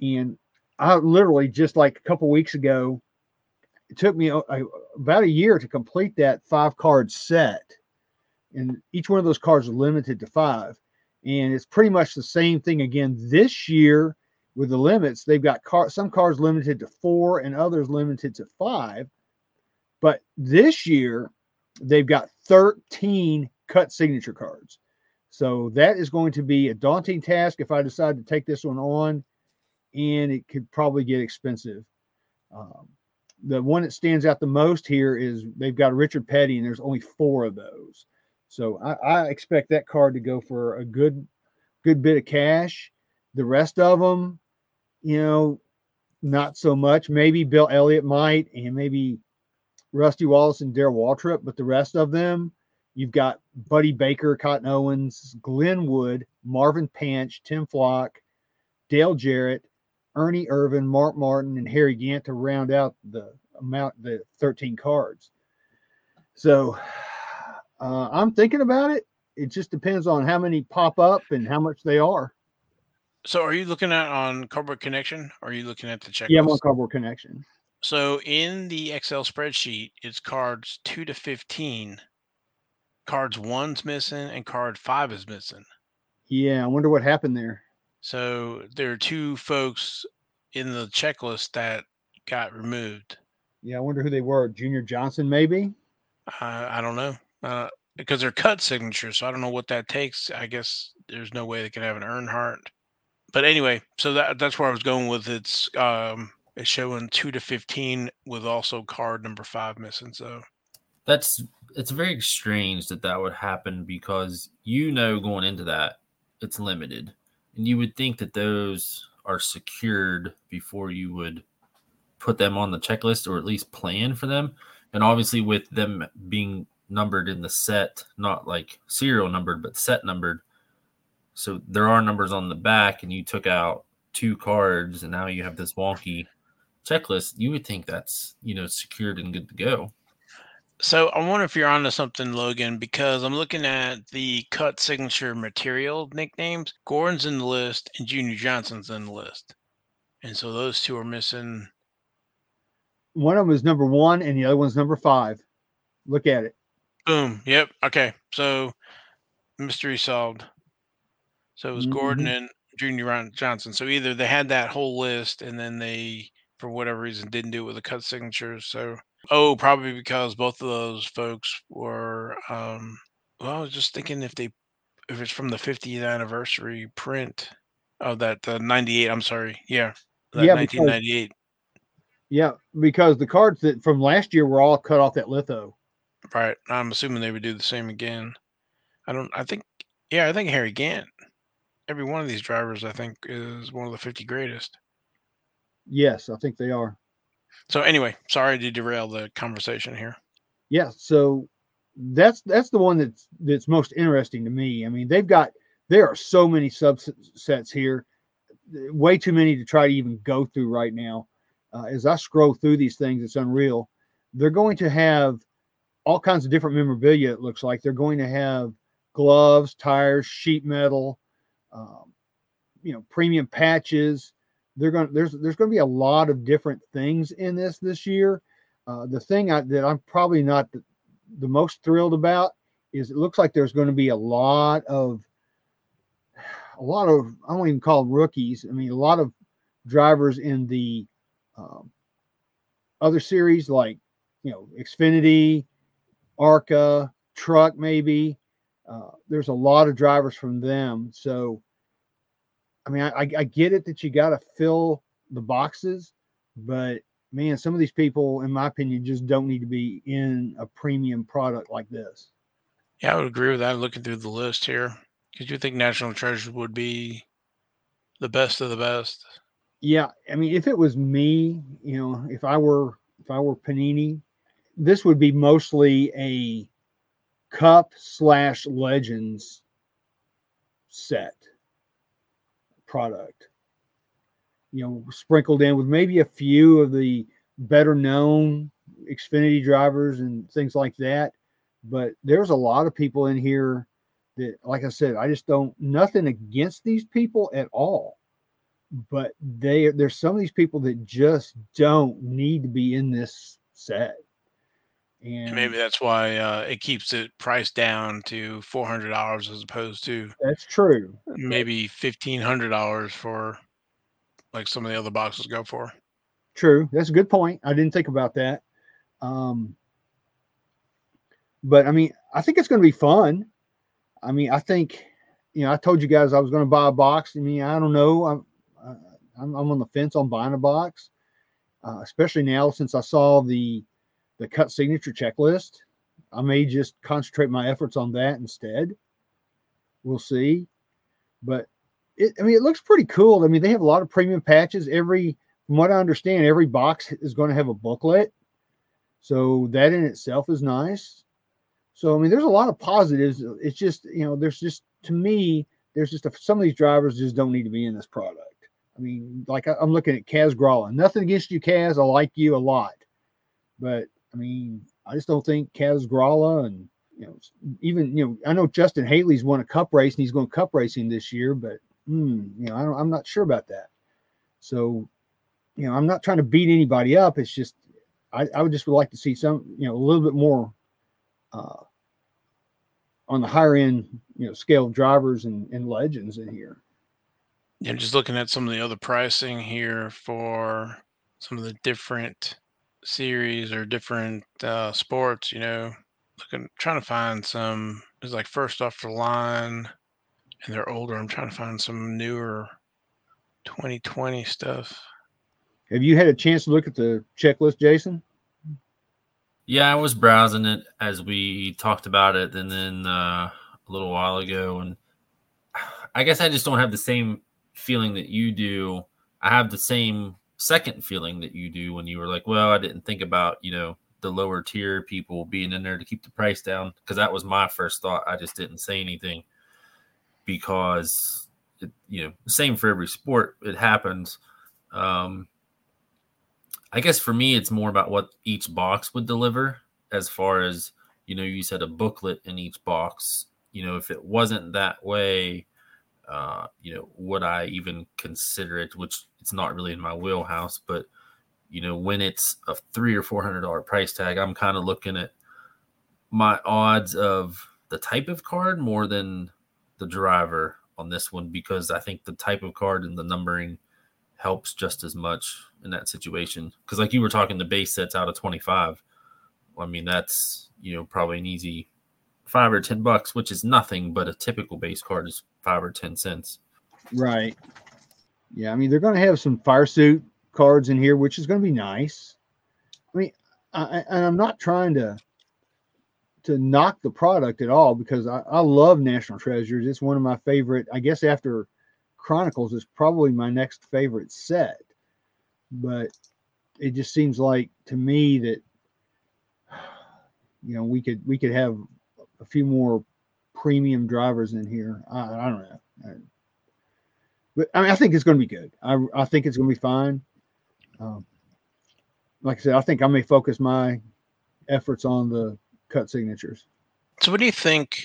Speaker 3: And I literally just like a couple weeks ago, it took me a, a- about a year to complete that five card set. And each one of those cards is limited to five. And it's pretty much the same thing again this year with the limits, they've got car- some cars limited to four and others limited to five. But this year, they've got 13 cut signature cards. So that is going to be a daunting task if I decide to take this one on, and it could probably get expensive. Um, the one that stands out the most here is they've got Richard Petty, and there's only four of those. So I, I expect that card to go for a good, good bit of cash. The rest of them, you know, not so much. Maybe Bill Elliott might, and maybe Rusty Wallace and Darrell Waltrip, but the rest of them, you've got Buddy Baker, Cotton Owens, Glen Wood, Marvin Panch, Tim Flock, Dale Jarrett, Ernie Irvan, Mark Martin, and Harry Gant to round out the amount, the 13 cards. So uh, I'm thinking about it. It just depends on how many pop up and how much they are.
Speaker 1: So are you looking at on Cardboard Connection or are you looking at the checklist?
Speaker 3: Yeah, I'm on Cardboard Connection.
Speaker 1: So in the Excel spreadsheet, it's cards two to fifteen. Cards one's missing and card five is missing.
Speaker 3: Yeah, I wonder what happened there.
Speaker 1: So there are two folks in the checklist that got removed.
Speaker 3: Yeah, I wonder who they were. Junior Johnson, maybe.
Speaker 1: Uh, I don't know uh, because they're cut signatures. So I don't know what that takes. I guess there's no way they can have an Earnhardt. But anyway, so that that's where I was going with it's um it's showing two to fifteen with also card number five missing. So
Speaker 2: That's it's very strange that that would happen because you know going into that it's limited, and you would think that those are secured before you would put them on the checklist or at least plan for them. And obviously, with them being numbered in the set, not like serial numbered, but set numbered, so there are numbers on the back, and you took out two cards, and now you have this wonky checklist. You would think that's you know secured and good to go.
Speaker 1: So I wonder if you're onto something, Logan, because I'm looking at the cut signature material nicknames. Gordon's in the list and Junior Johnson's in the list. And so those two are missing.
Speaker 3: One of them is number one, and the other one's number five. Look at it.
Speaker 1: Boom. Yep. Okay. So mystery solved. So it was Gordon mm-hmm. and Junior Johnson. So either they had that whole list and then they, for whatever reason, didn't do it with the cut signatures. So, oh, probably because both of those folks were, um, well, I was just thinking if they, if it's from the 50th anniversary print of that, the 98, I'm sorry. Yeah. that
Speaker 3: Yeah, because-
Speaker 1: 1998.
Speaker 3: Yeah, because the cards that from last year were all cut off that litho.
Speaker 1: Right. I'm assuming they would do the same again. I don't. I think. Yeah, I think Harry Gant. Every one of these drivers, I think, is one of the 50 greatest.
Speaker 3: Yes, I think they are.
Speaker 1: So anyway, sorry to derail the conversation here.
Speaker 3: Yeah, so that's that's the one that's that's most interesting to me. I mean, they've got there are so many subsets here, way too many to try to even go through right now. Uh, as I scroll through these things, it's unreal. They're going to have all kinds of different memorabilia. It looks like they're going to have gloves, tires, sheet metal, um, you know, premium patches. They're going. There's there's going to be a lot of different things in this this year. Uh, the thing I, that I'm probably not the, the most thrilled about is it looks like there's going to be a lot of a lot of I don't even call rookies. I mean, a lot of drivers in the um, other series like you know Xfinity, Arca, Truck, maybe. Uh, there's a lot of drivers from them. So, I mean, I, I get it that you got to fill the boxes, but man, some of these people, in my opinion, just don't need to be in a premium product like this.
Speaker 1: Yeah, I would agree with that. Looking through the list here, because you think National Treasure would be the best of the best.
Speaker 3: Yeah, I mean, if it was me, you know, if I were if I were Panini, this would be mostly a cup slash legends set product. You know, sprinkled in with maybe a few of the better known Xfinity drivers and things like that. But there's a lot of people in here that, like I said, I just don't nothing against these people at all but they there's some of these people that just don't need to be in this set. And
Speaker 1: And maybe that's why uh, it keeps it priced down to four hundred dollars as opposed to
Speaker 3: that's true.
Speaker 1: maybe fifteen hundred dollars for like some of the other boxes go for.
Speaker 3: True. That's a good point. I didn't think about that. Um, but I mean, I think it's going to be fun. I mean, I think, you know, I told you guys I was going to buy a box. I mean, I don't know. I'm, uh, I'm, I'm on the fence on buying a box, uh, especially now since I saw the the cut signature checklist. I may just concentrate my efforts on that instead. We'll see. But it, I mean, it looks pretty cool. I mean, they have a lot of premium patches. Every, from what I understand, every box is going to have a booklet. So that in itself is nice. So, I mean, there's a lot of positives. It's just, you know, there's just, to me, there's just a, some of these drivers just don't need to be in this product. I mean, like I, I'm looking at Kaz Grala. Nothing against you, Kaz. I like you a lot. But, I mean, I just don't think Kaz Grala and, you know, even, you know, I know Justin Haley's won a cup race and he's going cup racing this year, but, hmm, you know, I don't, I'm not sure about that. So, you know, I'm not trying to beat anybody up. It's just, I, I would just would like to see some, you know, a little bit more uh, on the higher end, you know, scale of drivers and, and legends in here.
Speaker 1: Yeah, just looking at some of the other pricing here for some of the different series or different uh, sports, you know, looking trying to find some it's like first off the line and they're older. I'm trying to find some newer 2020 stuff.
Speaker 3: Have you had a chance to look at the checklist, Jason?
Speaker 2: Yeah, I was browsing it as we talked about it, and then uh, a little while ago, and I guess I just don't have the same feeling that you do. I have the same second feeling that you do when you were like, "Well, I didn't think about you know the lower tier people being in there to keep the price down," because that was my first thought. I just didn't say anything because it, you know, same for every sport. It happens. Um, I guess for me, it's more about what each box would deliver as far as, you know, you said a booklet in each box. You know, if it wasn't that way, uh, you know, would I even consider it? Which it's not really in my wheelhouse, but you know, when it's a three or four hundred dollar price tag, I'm kind of looking at my odds of the type of card more than the driver on this one because I think the type of card and the numbering helps just as much in that situation. Because like you were talking, the base sets out of 25. I mean, that's you know probably an easy five or ten bucks, which is nothing, but a typical base card is five or ten cents.
Speaker 3: Right. Yeah, I mean they're going to have some fire suit cards in here, which is going to be nice. I mean, I, and I'm not trying to to knock the product at all because I, I love National Treasures. It's one of my favorite. I guess after Chronicles is probably my next favorite set, but it just seems like to me that you know we could we could have a few more premium drivers in here. I, I don't know. I, but I mean, I think it's going to be good. I, I think it's going to be fine. Um, like I said, I think I may focus my efforts on the cut signatures.
Speaker 1: So, what do you think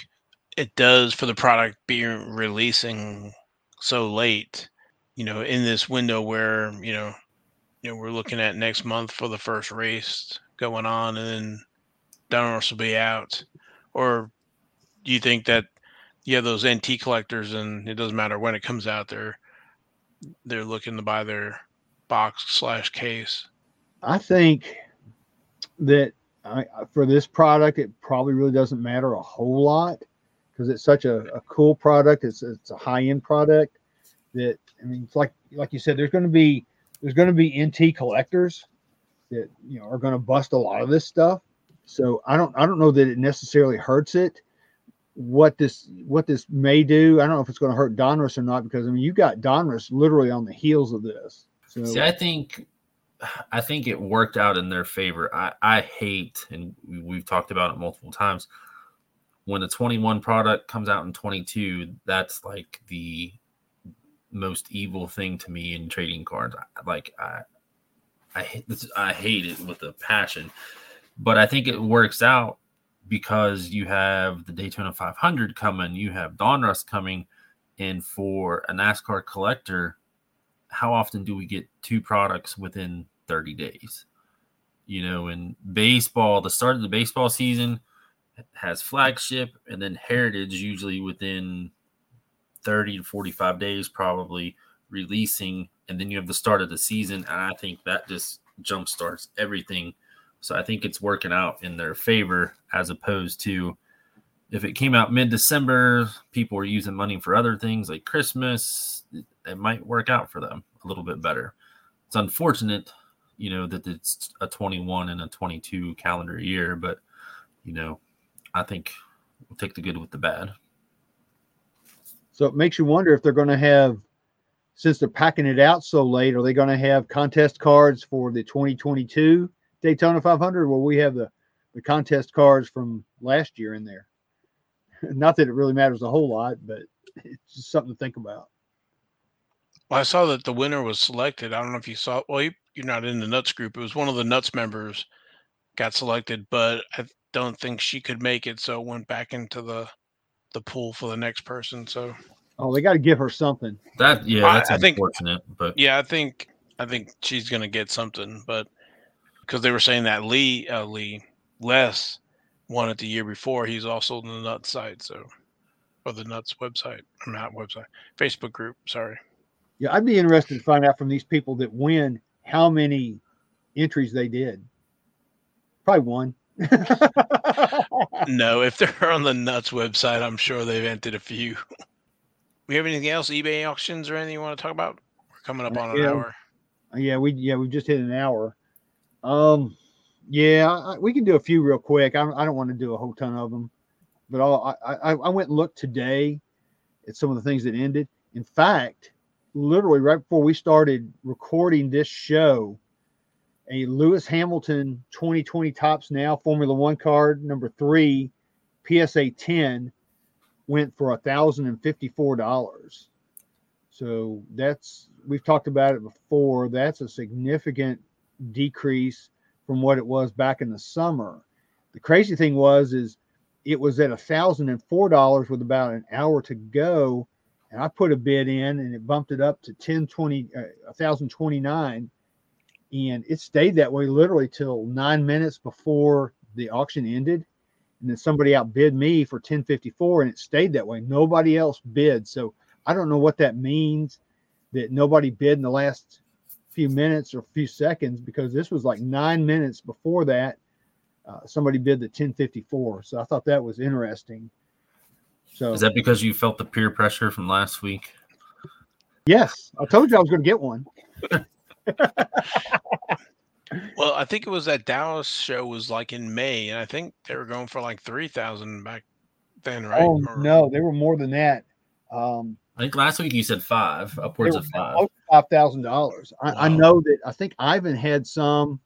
Speaker 1: it does for the product being releasing so late? You know, in this window where you know, you know, we're looking at next month for the first race going on, and then Donruss will be out. Or you think that you have those NT collectors, and it doesn't matter when it comes out, they're they're looking to buy their box slash case?
Speaker 3: I think that I, for this product, it probably really doesn't matter a whole lot because it's such a, a, cool product. It's it's a high end product that I mean, it's like like you said, there's going to be there's going to be NT collectors that you know are going to bust a lot of this stuff. So I don't I don't know that it necessarily hurts it. What this what this may do, I don't know if it's going to hurt Donruss or not because I mean you got Donruss literally on the heels of this.
Speaker 2: So See, I think I think it worked out in their favor. I, I hate, and we've talked about it multiple times, when a 21 product comes out in 22, that's like the most evil thing to me in trading cards. Like I, I I hate it with a passion, but I think it works out because you have the Daytona 500 coming, you have Donruss coming, and for a NASCAR collector, how often do we get two products within 30 days. You know, in baseball, the start of the baseball season has flagship and then heritage usually within 30 to 45 days, probably releasing. And then you have the start of the season. And I think that just jump starts everything. So I think it's working out in their favor as opposed to if it came out mid December, people were using money for other things like Christmas, it might work out for them a little bit better. It's unfortunate you know that it's a 21 and a 22 calendar year but you know i think we'll take the good with the bad
Speaker 3: so it makes you wonder if they're going to have since they're packing it out so late are they going to have contest cards for the 2022 daytona 500 Will we have the the contest cards from last year in there not that it really matters a whole lot but it's just something to think about
Speaker 1: well, I saw that the winner was selected. I don't know if you saw. Well, you, you're not in the Nuts group. It was one of the Nuts members got selected, but I don't think she could make it, so it went back into the the pool for the next person. So,
Speaker 3: oh, they got to give her something.
Speaker 2: That yeah, that's I, I unfortunate. Think, but
Speaker 1: yeah, I think I think she's gonna get something, but because they were saying that Lee uh, Lee Les won it the year before. He's also on the Nuts site, so or the Nuts website. I'm not website, Facebook group. Sorry.
Speaker 3: Yeah, I'd be interested to find out from these people that win how many entries they did. Probably one.
Speaker 1: no, if they're on the Nuts website, I'm sure they've entered a few. We have anything else? eBay auctions or anything you want to talk about? We're coming up on an
Speaker 3: yeah.
Speaker 1: hour.
Speaker 3: Yeah, we yeah we just hit an hour. Um, yeah, I, we can do a few real quick. I, I don't want to do a whole ton of them, but I'll, I I went and looked today at some of the things that ended. In fact, literally right before we started recording this show, a Lewis Hamilton 2020 Topps Now Formula One card number three, PSA 10, went for a thousand and fifty-four dollars. So that's we've talked about it before. That's a significant decrease from what it was back in the summer. The crazy thing was is it was at a thousand and four dollars with about an hour to go and I put a bid in and it bumped it up to 1020 uh, 1029 and it stayed that way literally till 9 minutes before the auction ended. And then somebody outbid me for 1054 and it stayed that way. Nobody else bid. So I don't know what that means that nobody bid in the last few minutes or a few seconds because this was like 9 minutes before that uh, somebody bid the 1054 so I thought that was interesting
Speaker 2: so is that because you felt the peer pressure from last week?
Speaker 3: Yes, I told you I was going to get one.
Speaker 1: Well, I think it was that Dallas show was like in May, and I think they were going for like three thousand back then, right?
Speaker 3: Oh
Speaker 1: Or-
Speaker 3: no, they were more than that. Um,
Speaker 2: I think last week you said five, upwards of five.
Speaker 3: five thousand dollars. I, I know that. I think Ivan had some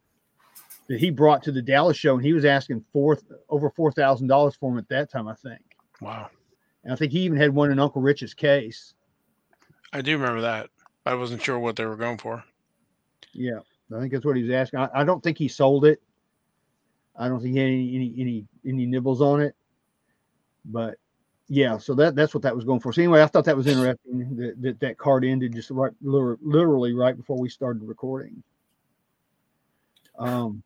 Speaker 3: that he brought to the Dallas show, and he was asking four over four thousand dollars for them at that time. I think,
Speaker 1: Wow,
Speaker 3: and I think he even had one in Uncle Rich's case.
Speaker 1: I do remember that. I wasn't sure what they were going for.
Speaker 3: Yeah, I think that's what he was asking. I, I don't think he sold it. I don't think he had any any any, any nibbles on it. But yeah, so that that's what that was going for. So anyway, I thought that was interesting that that, that card ended just right literally right before we started recording. Um,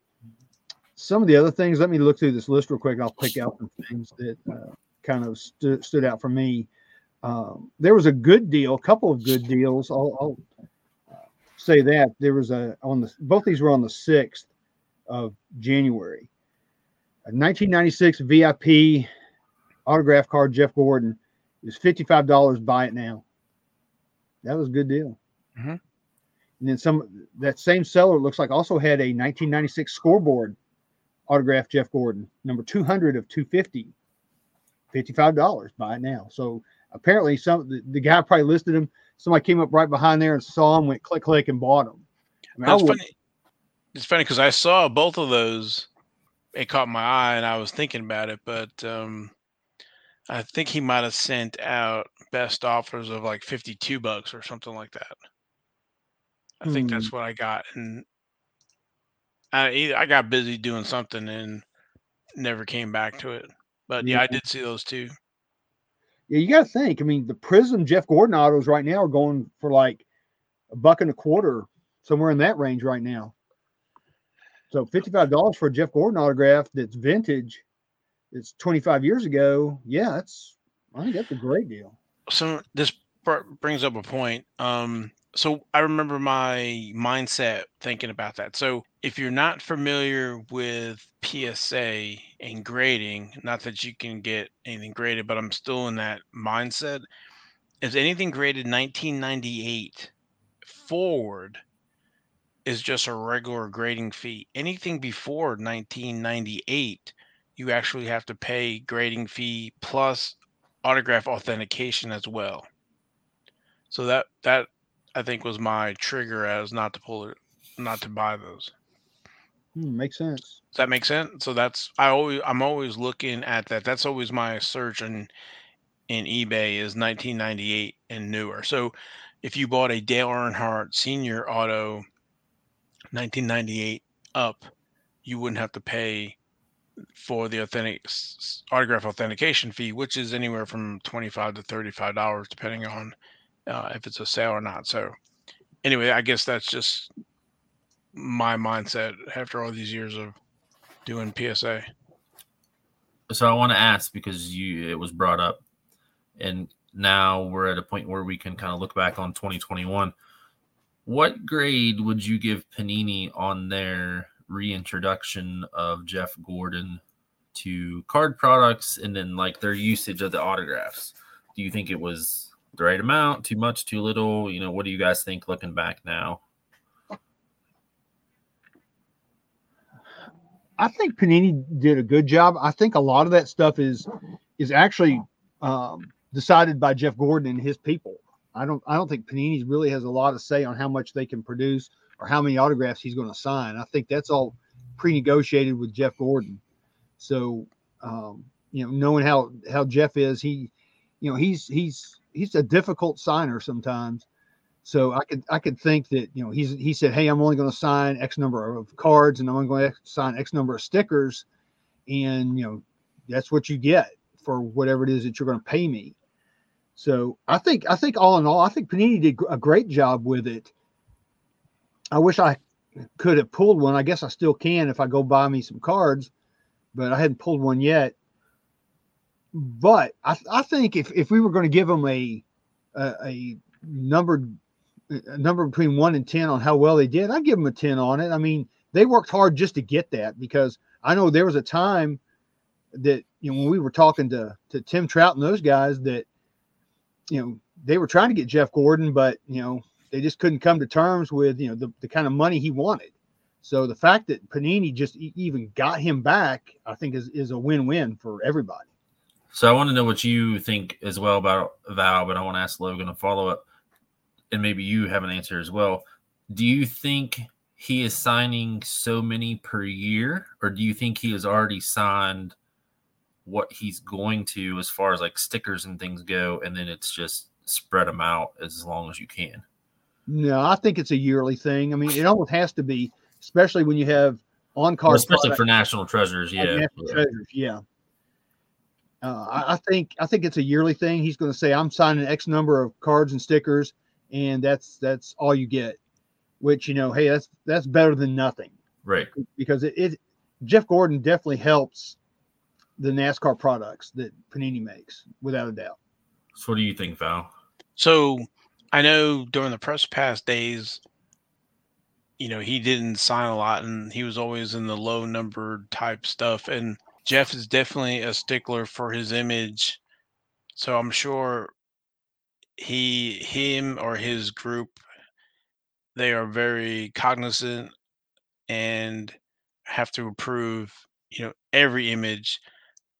Speaker 3: some of the other things. Let me look through this list real quick. I'll pick out some things that uh, kind of stu- stood out for me. Um, there was a good deal, a couple of good deals. I'll, I'll say that there was a on the both these were on the sixth of January. A 1996 VIP autograph card, Jeff Gordon, is fifty-five dollars. Buy it now. That was a good deal.
Speaker 1: Mhm.
Speaker 3: And then some that same seller looks like also had a 1996 scoreboard autograph, Jeff Gordon, number 200 of 250. $55. Buy it now. So apparently, some the, the guy probably listed him. Somebody came up right behind there and saw him, went click click and bought him. I mean, I
Speaker 1: It's
Speaker 3: would-
Speaker 1: funny. It's funny because I saw both of those. It caught my eye, and I was thinking about it, but um, I think he might have sent out best offers of like fifty-two bucks or something like that. I think
Speaker 3: Hmm.
Speaker 1: that's what I got, and I I got busy doing something and never came back to it. But yeah, I did see those two.
Speaker 3: Yeah, you got to think. I mean, the Prizm Jeff Gordon autos right now are going for like a buck and a quarter, somewhere in that range right now. So fifty-five dollars for a Jeff Gordon autograph that's vintage, it's twenty-five years ago. Yeah, that's I think that's a great deal.
Speaker 1: so this brings up a point. Um, so I remember my mindset thinking about that. So if you're not familiar with PSA and grading, not that you can get anything graded, but I'm still in that mindset. Is anything graded 1998 forward is just a regular grading fee. Anything before 1998, you actually have to pay grading fee plus autograph authentication as well. So that that I think was my trigger as not to pull it, not to buy those.
Speaker 3: Hmm, makes sense.
Speaker 1: Does that make sense? So that's I always I'm always looking at that. That's always my search in in eBay is 1998 and newer. So if you bought a Dale Earnhardt Senior Auto 1998 up, you wouldn't have to pay for the authentic autograph authentication fee, which is anywhere from 25 to 35 dollars, depending on uh, if it's a sale or not. So anyway, I guess that's just my mindset after all these years of doing PSA.
Speaker 2: so I want to ask because you it was brought up, and now we're at a point where we can kind of look back on 2021. What grade would you give Panini on their reintroduction of Jeff Gordon to card products and then like their usage of the autographs? Do you think it was the right amount, too much, too little? You know, what do you guys think looking back now?
Speaker 3: I think Panini did a good job. I think a lot of that stuff is is actually um, decided by Jeff Gordon and his people. I don't I don't think Panini really has a lot of say on how much they can produce or how many autographs he's going to sign. I think that's all pre-negotiated with Jeff Gordon. So um, you know, knowing how how Jeff is, he you know he's he's he's a difficult signer sometimes. So I could I could think that you know he's he said, hey, I'm only going to sign X number of cards and I'm only going to sign X number of stickers, and you know that's what you get for whatever it is that you're going to pay me. So I think I think all in all, I think Panini did a great job with it. I wish I could have pulled one. I guess I still can if I go buy me some cards, but I hadn't pulled one yet. But I, I think if, if we were going to give them a a, a numbered a number between one and ten on how well they did, I'd give them a ten on it. I mean, they worked hard just to get that because I know there was a time that you know when we were talking to to Tim Trout and those guys that you know, they were trying to get Jeff Gordon, but you know, they just couldn't come to terms with you know the, the kind of money he wanted. So the fact that Panini just even got him back, I think is is a win win for everybody.
Speaker 2: So I want to know what you think as well about Val, but I want to ask Logan a follow up, and maybe you have an answer as well. Do you think he is signing so many per year, or do you think he has already signed what he's going to as far as like stickers and things go, and then it's just spread them out as long as you can?
Speaker 3: No, I think it's a yearly thing. I mean, it almost has to be, especially when you have on
Speaker 2: Or
Speaker 3: card,
Speaker 2: especially for national treasures, yeah.
Speaker 3: national
Speaker 2: yeah.
Speaker 3: treasures. Yeah. Uh, I, I think I think it's a yearly thing. He's going to say, "I'm signing X number of cards and stickers, and that's that's all you get." Which you know, hey, that's that's better than nothing
Speaker 2: Right.
Speaker 3: because it, it Jeff Gordon definitely helps the NASCAR products that Panini makes, without a doubt.
Speaker 2: So what do you think, Val?
Speaker 1: So I know during the press pass days, you know, he didn't sign a lot and he was always in the low numbered type stuff. And Jeff is definitely a stickler for his image. So I'm sure he, him or his group, they are very cognizant and have to approve, you know, every image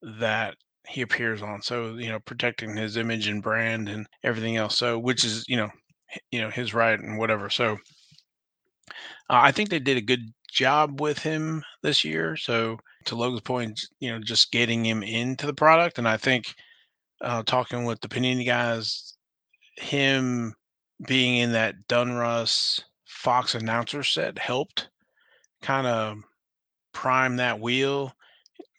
Speaker 1: that he appears on. So, you know, protecting his image and brand and everything else. So, which is, you know, you know, his right and whatever. So, uh, I think they did a good job with him this year. So, to Logan's point, you know, just getting him into the product. And I think uh, talking with the Panini guys, him being in that Donruss Fox announcer set helped kind of prime that wheel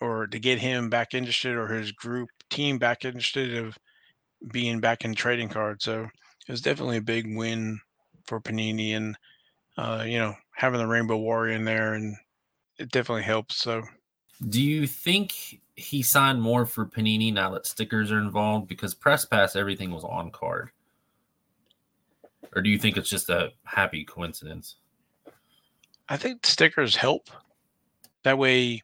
Speaker 1: or to get him back interested or his group team back interested of being back in trading cards. So it was definitely a big win for Panini and uh, you know, having the Rainbow Warrior in there and it definitely helps. So
Speaker 2: Do you think he signed more for Panini now that stickers are involved? Because press pass, everything was on card. Or do you think it's just a happy coincidence?
Speaker 1: I think stickers help. That way,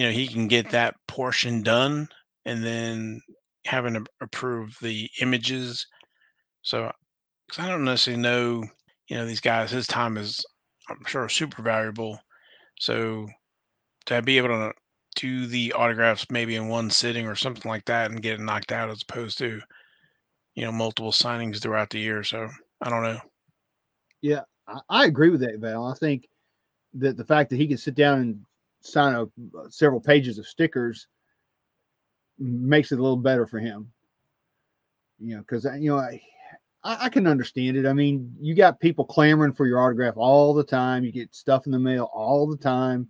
Speaker 1: you know, he can get that portion done and then having to approve the images. So, because I don't necessarily know, you know, these guys, his time is, I'm sure, super valuable. So, to be able to do the autographs maybe in one sitting or something like that and get it knocked out as opposed to, you know, multiple signings throughout the year. So, I don't know.
Speaker 3: yeah I agree with that, Val. I think that the fact that he can sit down and sign a, uh, several pages of stickers makes it a little better for him. You know, because you know I, I I can understand it. I mean, you got people clamoring for your autograph all the time. You get stuff in the mail all the time.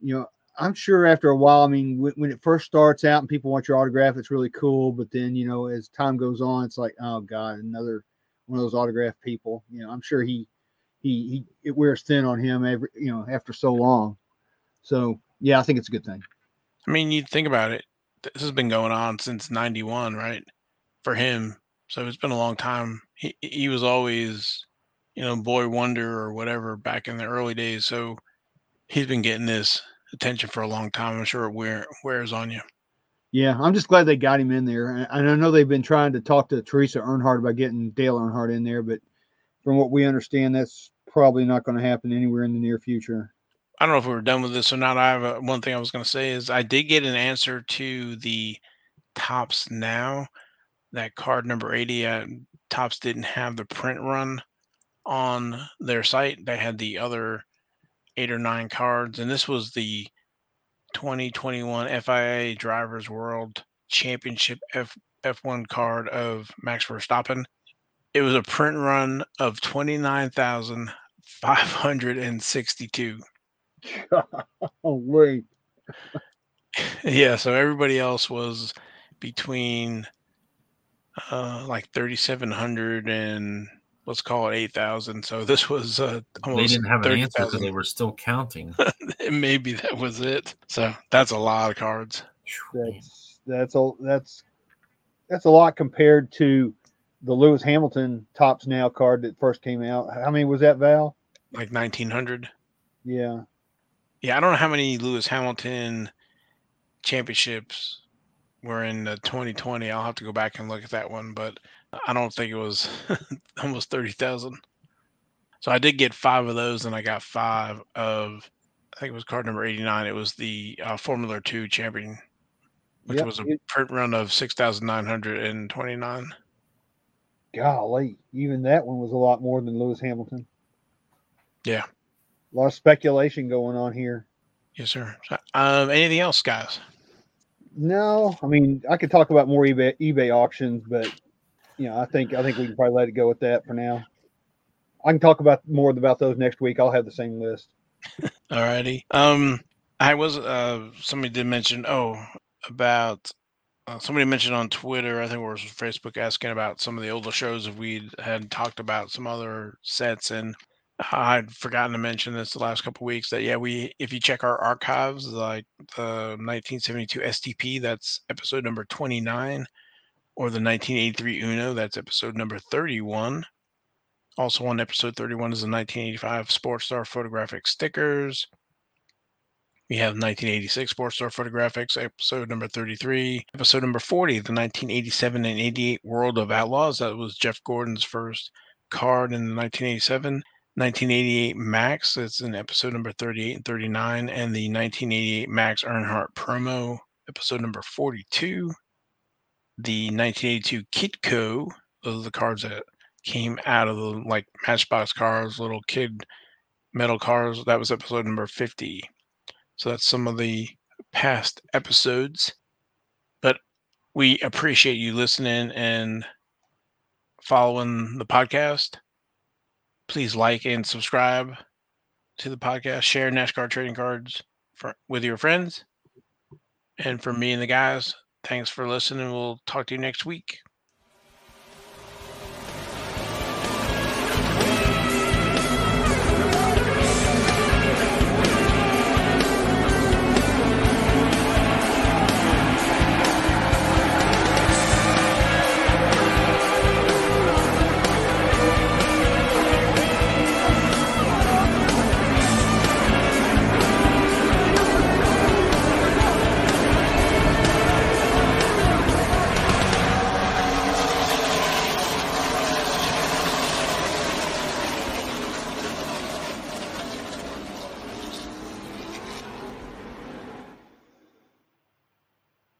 Speaker 3: You know, I'm sure after a while, I mean, when, when it first starts out and people want your autograph, it's really cool. But then, you know, as time goes on, it's like, oh God, another one of those autograph people. You know, I'm sure he he he it wears thin on him every you know after so long. So yeah, I think it's a good thing.
Speaker 1: I mean, you think about it. This has been going on since '91, right? For him, so it's been a long time. He he was always, you know, boy wonder or whatever back in the early days. So he's been getting this attention for a long time. I'm sure it wear, wears on you.
Speaker 3: Yeah, I'm just glad they got him in there. And and I know they've been trying to talk to Teresa Earnhardt about getting Dale Earnhardt in there, but from what we understand, that's probably not going to happen anywhere in the near future.
Speaker 1: I don't know if we were done with this or not. I have a, one thing I was going to say is I did get an answer to the Topps Now. That card number 80, uh, Topps didn't have the print run on their site. They had the other eight or nine cards, and this was the 2021 FIA Drivers World Championship F F1 card of Max Verstappen. It was a print run of 29,562.
Speaker 3: Oh wait,
Speaker 1: Yeah, so everybody else was between uh like 3700 and let's call it 8000. So this was uh
Speaker 2: They didn't have an answer because they were still counting.
Speaker 1: Maybe that was it. So that's a lot of cards.
Speaker 3: that's that's a that's that's a lot compared to the Lewis Hamilton Topps Now card that first came out. How many was that, Val?
Speaker 1: Like 1900.
Speaker 3: Yeah,
Speaker 1: Yeah, I don't know how many Lewis Hamilton championships were in the 2020. I'll have to go back and look at that one, but I don't think it was almost 30,000. So I did get five of those, and I got five of, I think it was card number 89. It was the uh, Formula 2 champion, which
Speaker 3: Yep,
Speaker 1: was a print run of 6,929.
Speaker 3: golly, even that one was a lot more than Lewis Hamilton.
Speaker 1: Yeah.
Speaker 3: A lot of speculation going on here.
Speaker 1: Yes, sir. Um, anything else, guys?
Speaker 3: No, I mean I could talk about more eBay eBay auctions, but you know I think I think we can probably let it go with that for now. I can talk about more about those next week. I'll have the same list.
Speaker 1: Alrighty. Um, I was uh somebody did mention oh about uh, somebody mentioned on Twitter, I think it was Facebook, asking about some of the older shows if we had talked about some other sets, and I'd forgotten to mention this the last couple weeks that yeah, we if you check our archives, like the 1972 STP, that's episode number 29, or the 1983 Uno, that's episode number 31. Also on episode 31 is the 1985 Sports Star photographic stickers. We have 1986 Sports Star Photographics, episode number 33. Episode number 40, the 1987 and 88 World of Outlaws. That was Jeff Gordon's first card in the 1987. 1988 Maxx, that's in episode number 38 and 39. And the 1988 Maxx Earnhardt promo, episode number 42. The 1982 Kitco, those are the cards that came out of the like Matchbox cars, little kid metal cars. That was episode number 50. So that's some of the past episodes. But we appreciate you listening and following the podcast. Please like and subscribe to the podcast. Share NASCAR trading cards for, with your friends. And for me and the guys, thanks for listening. We'll talk to you next week.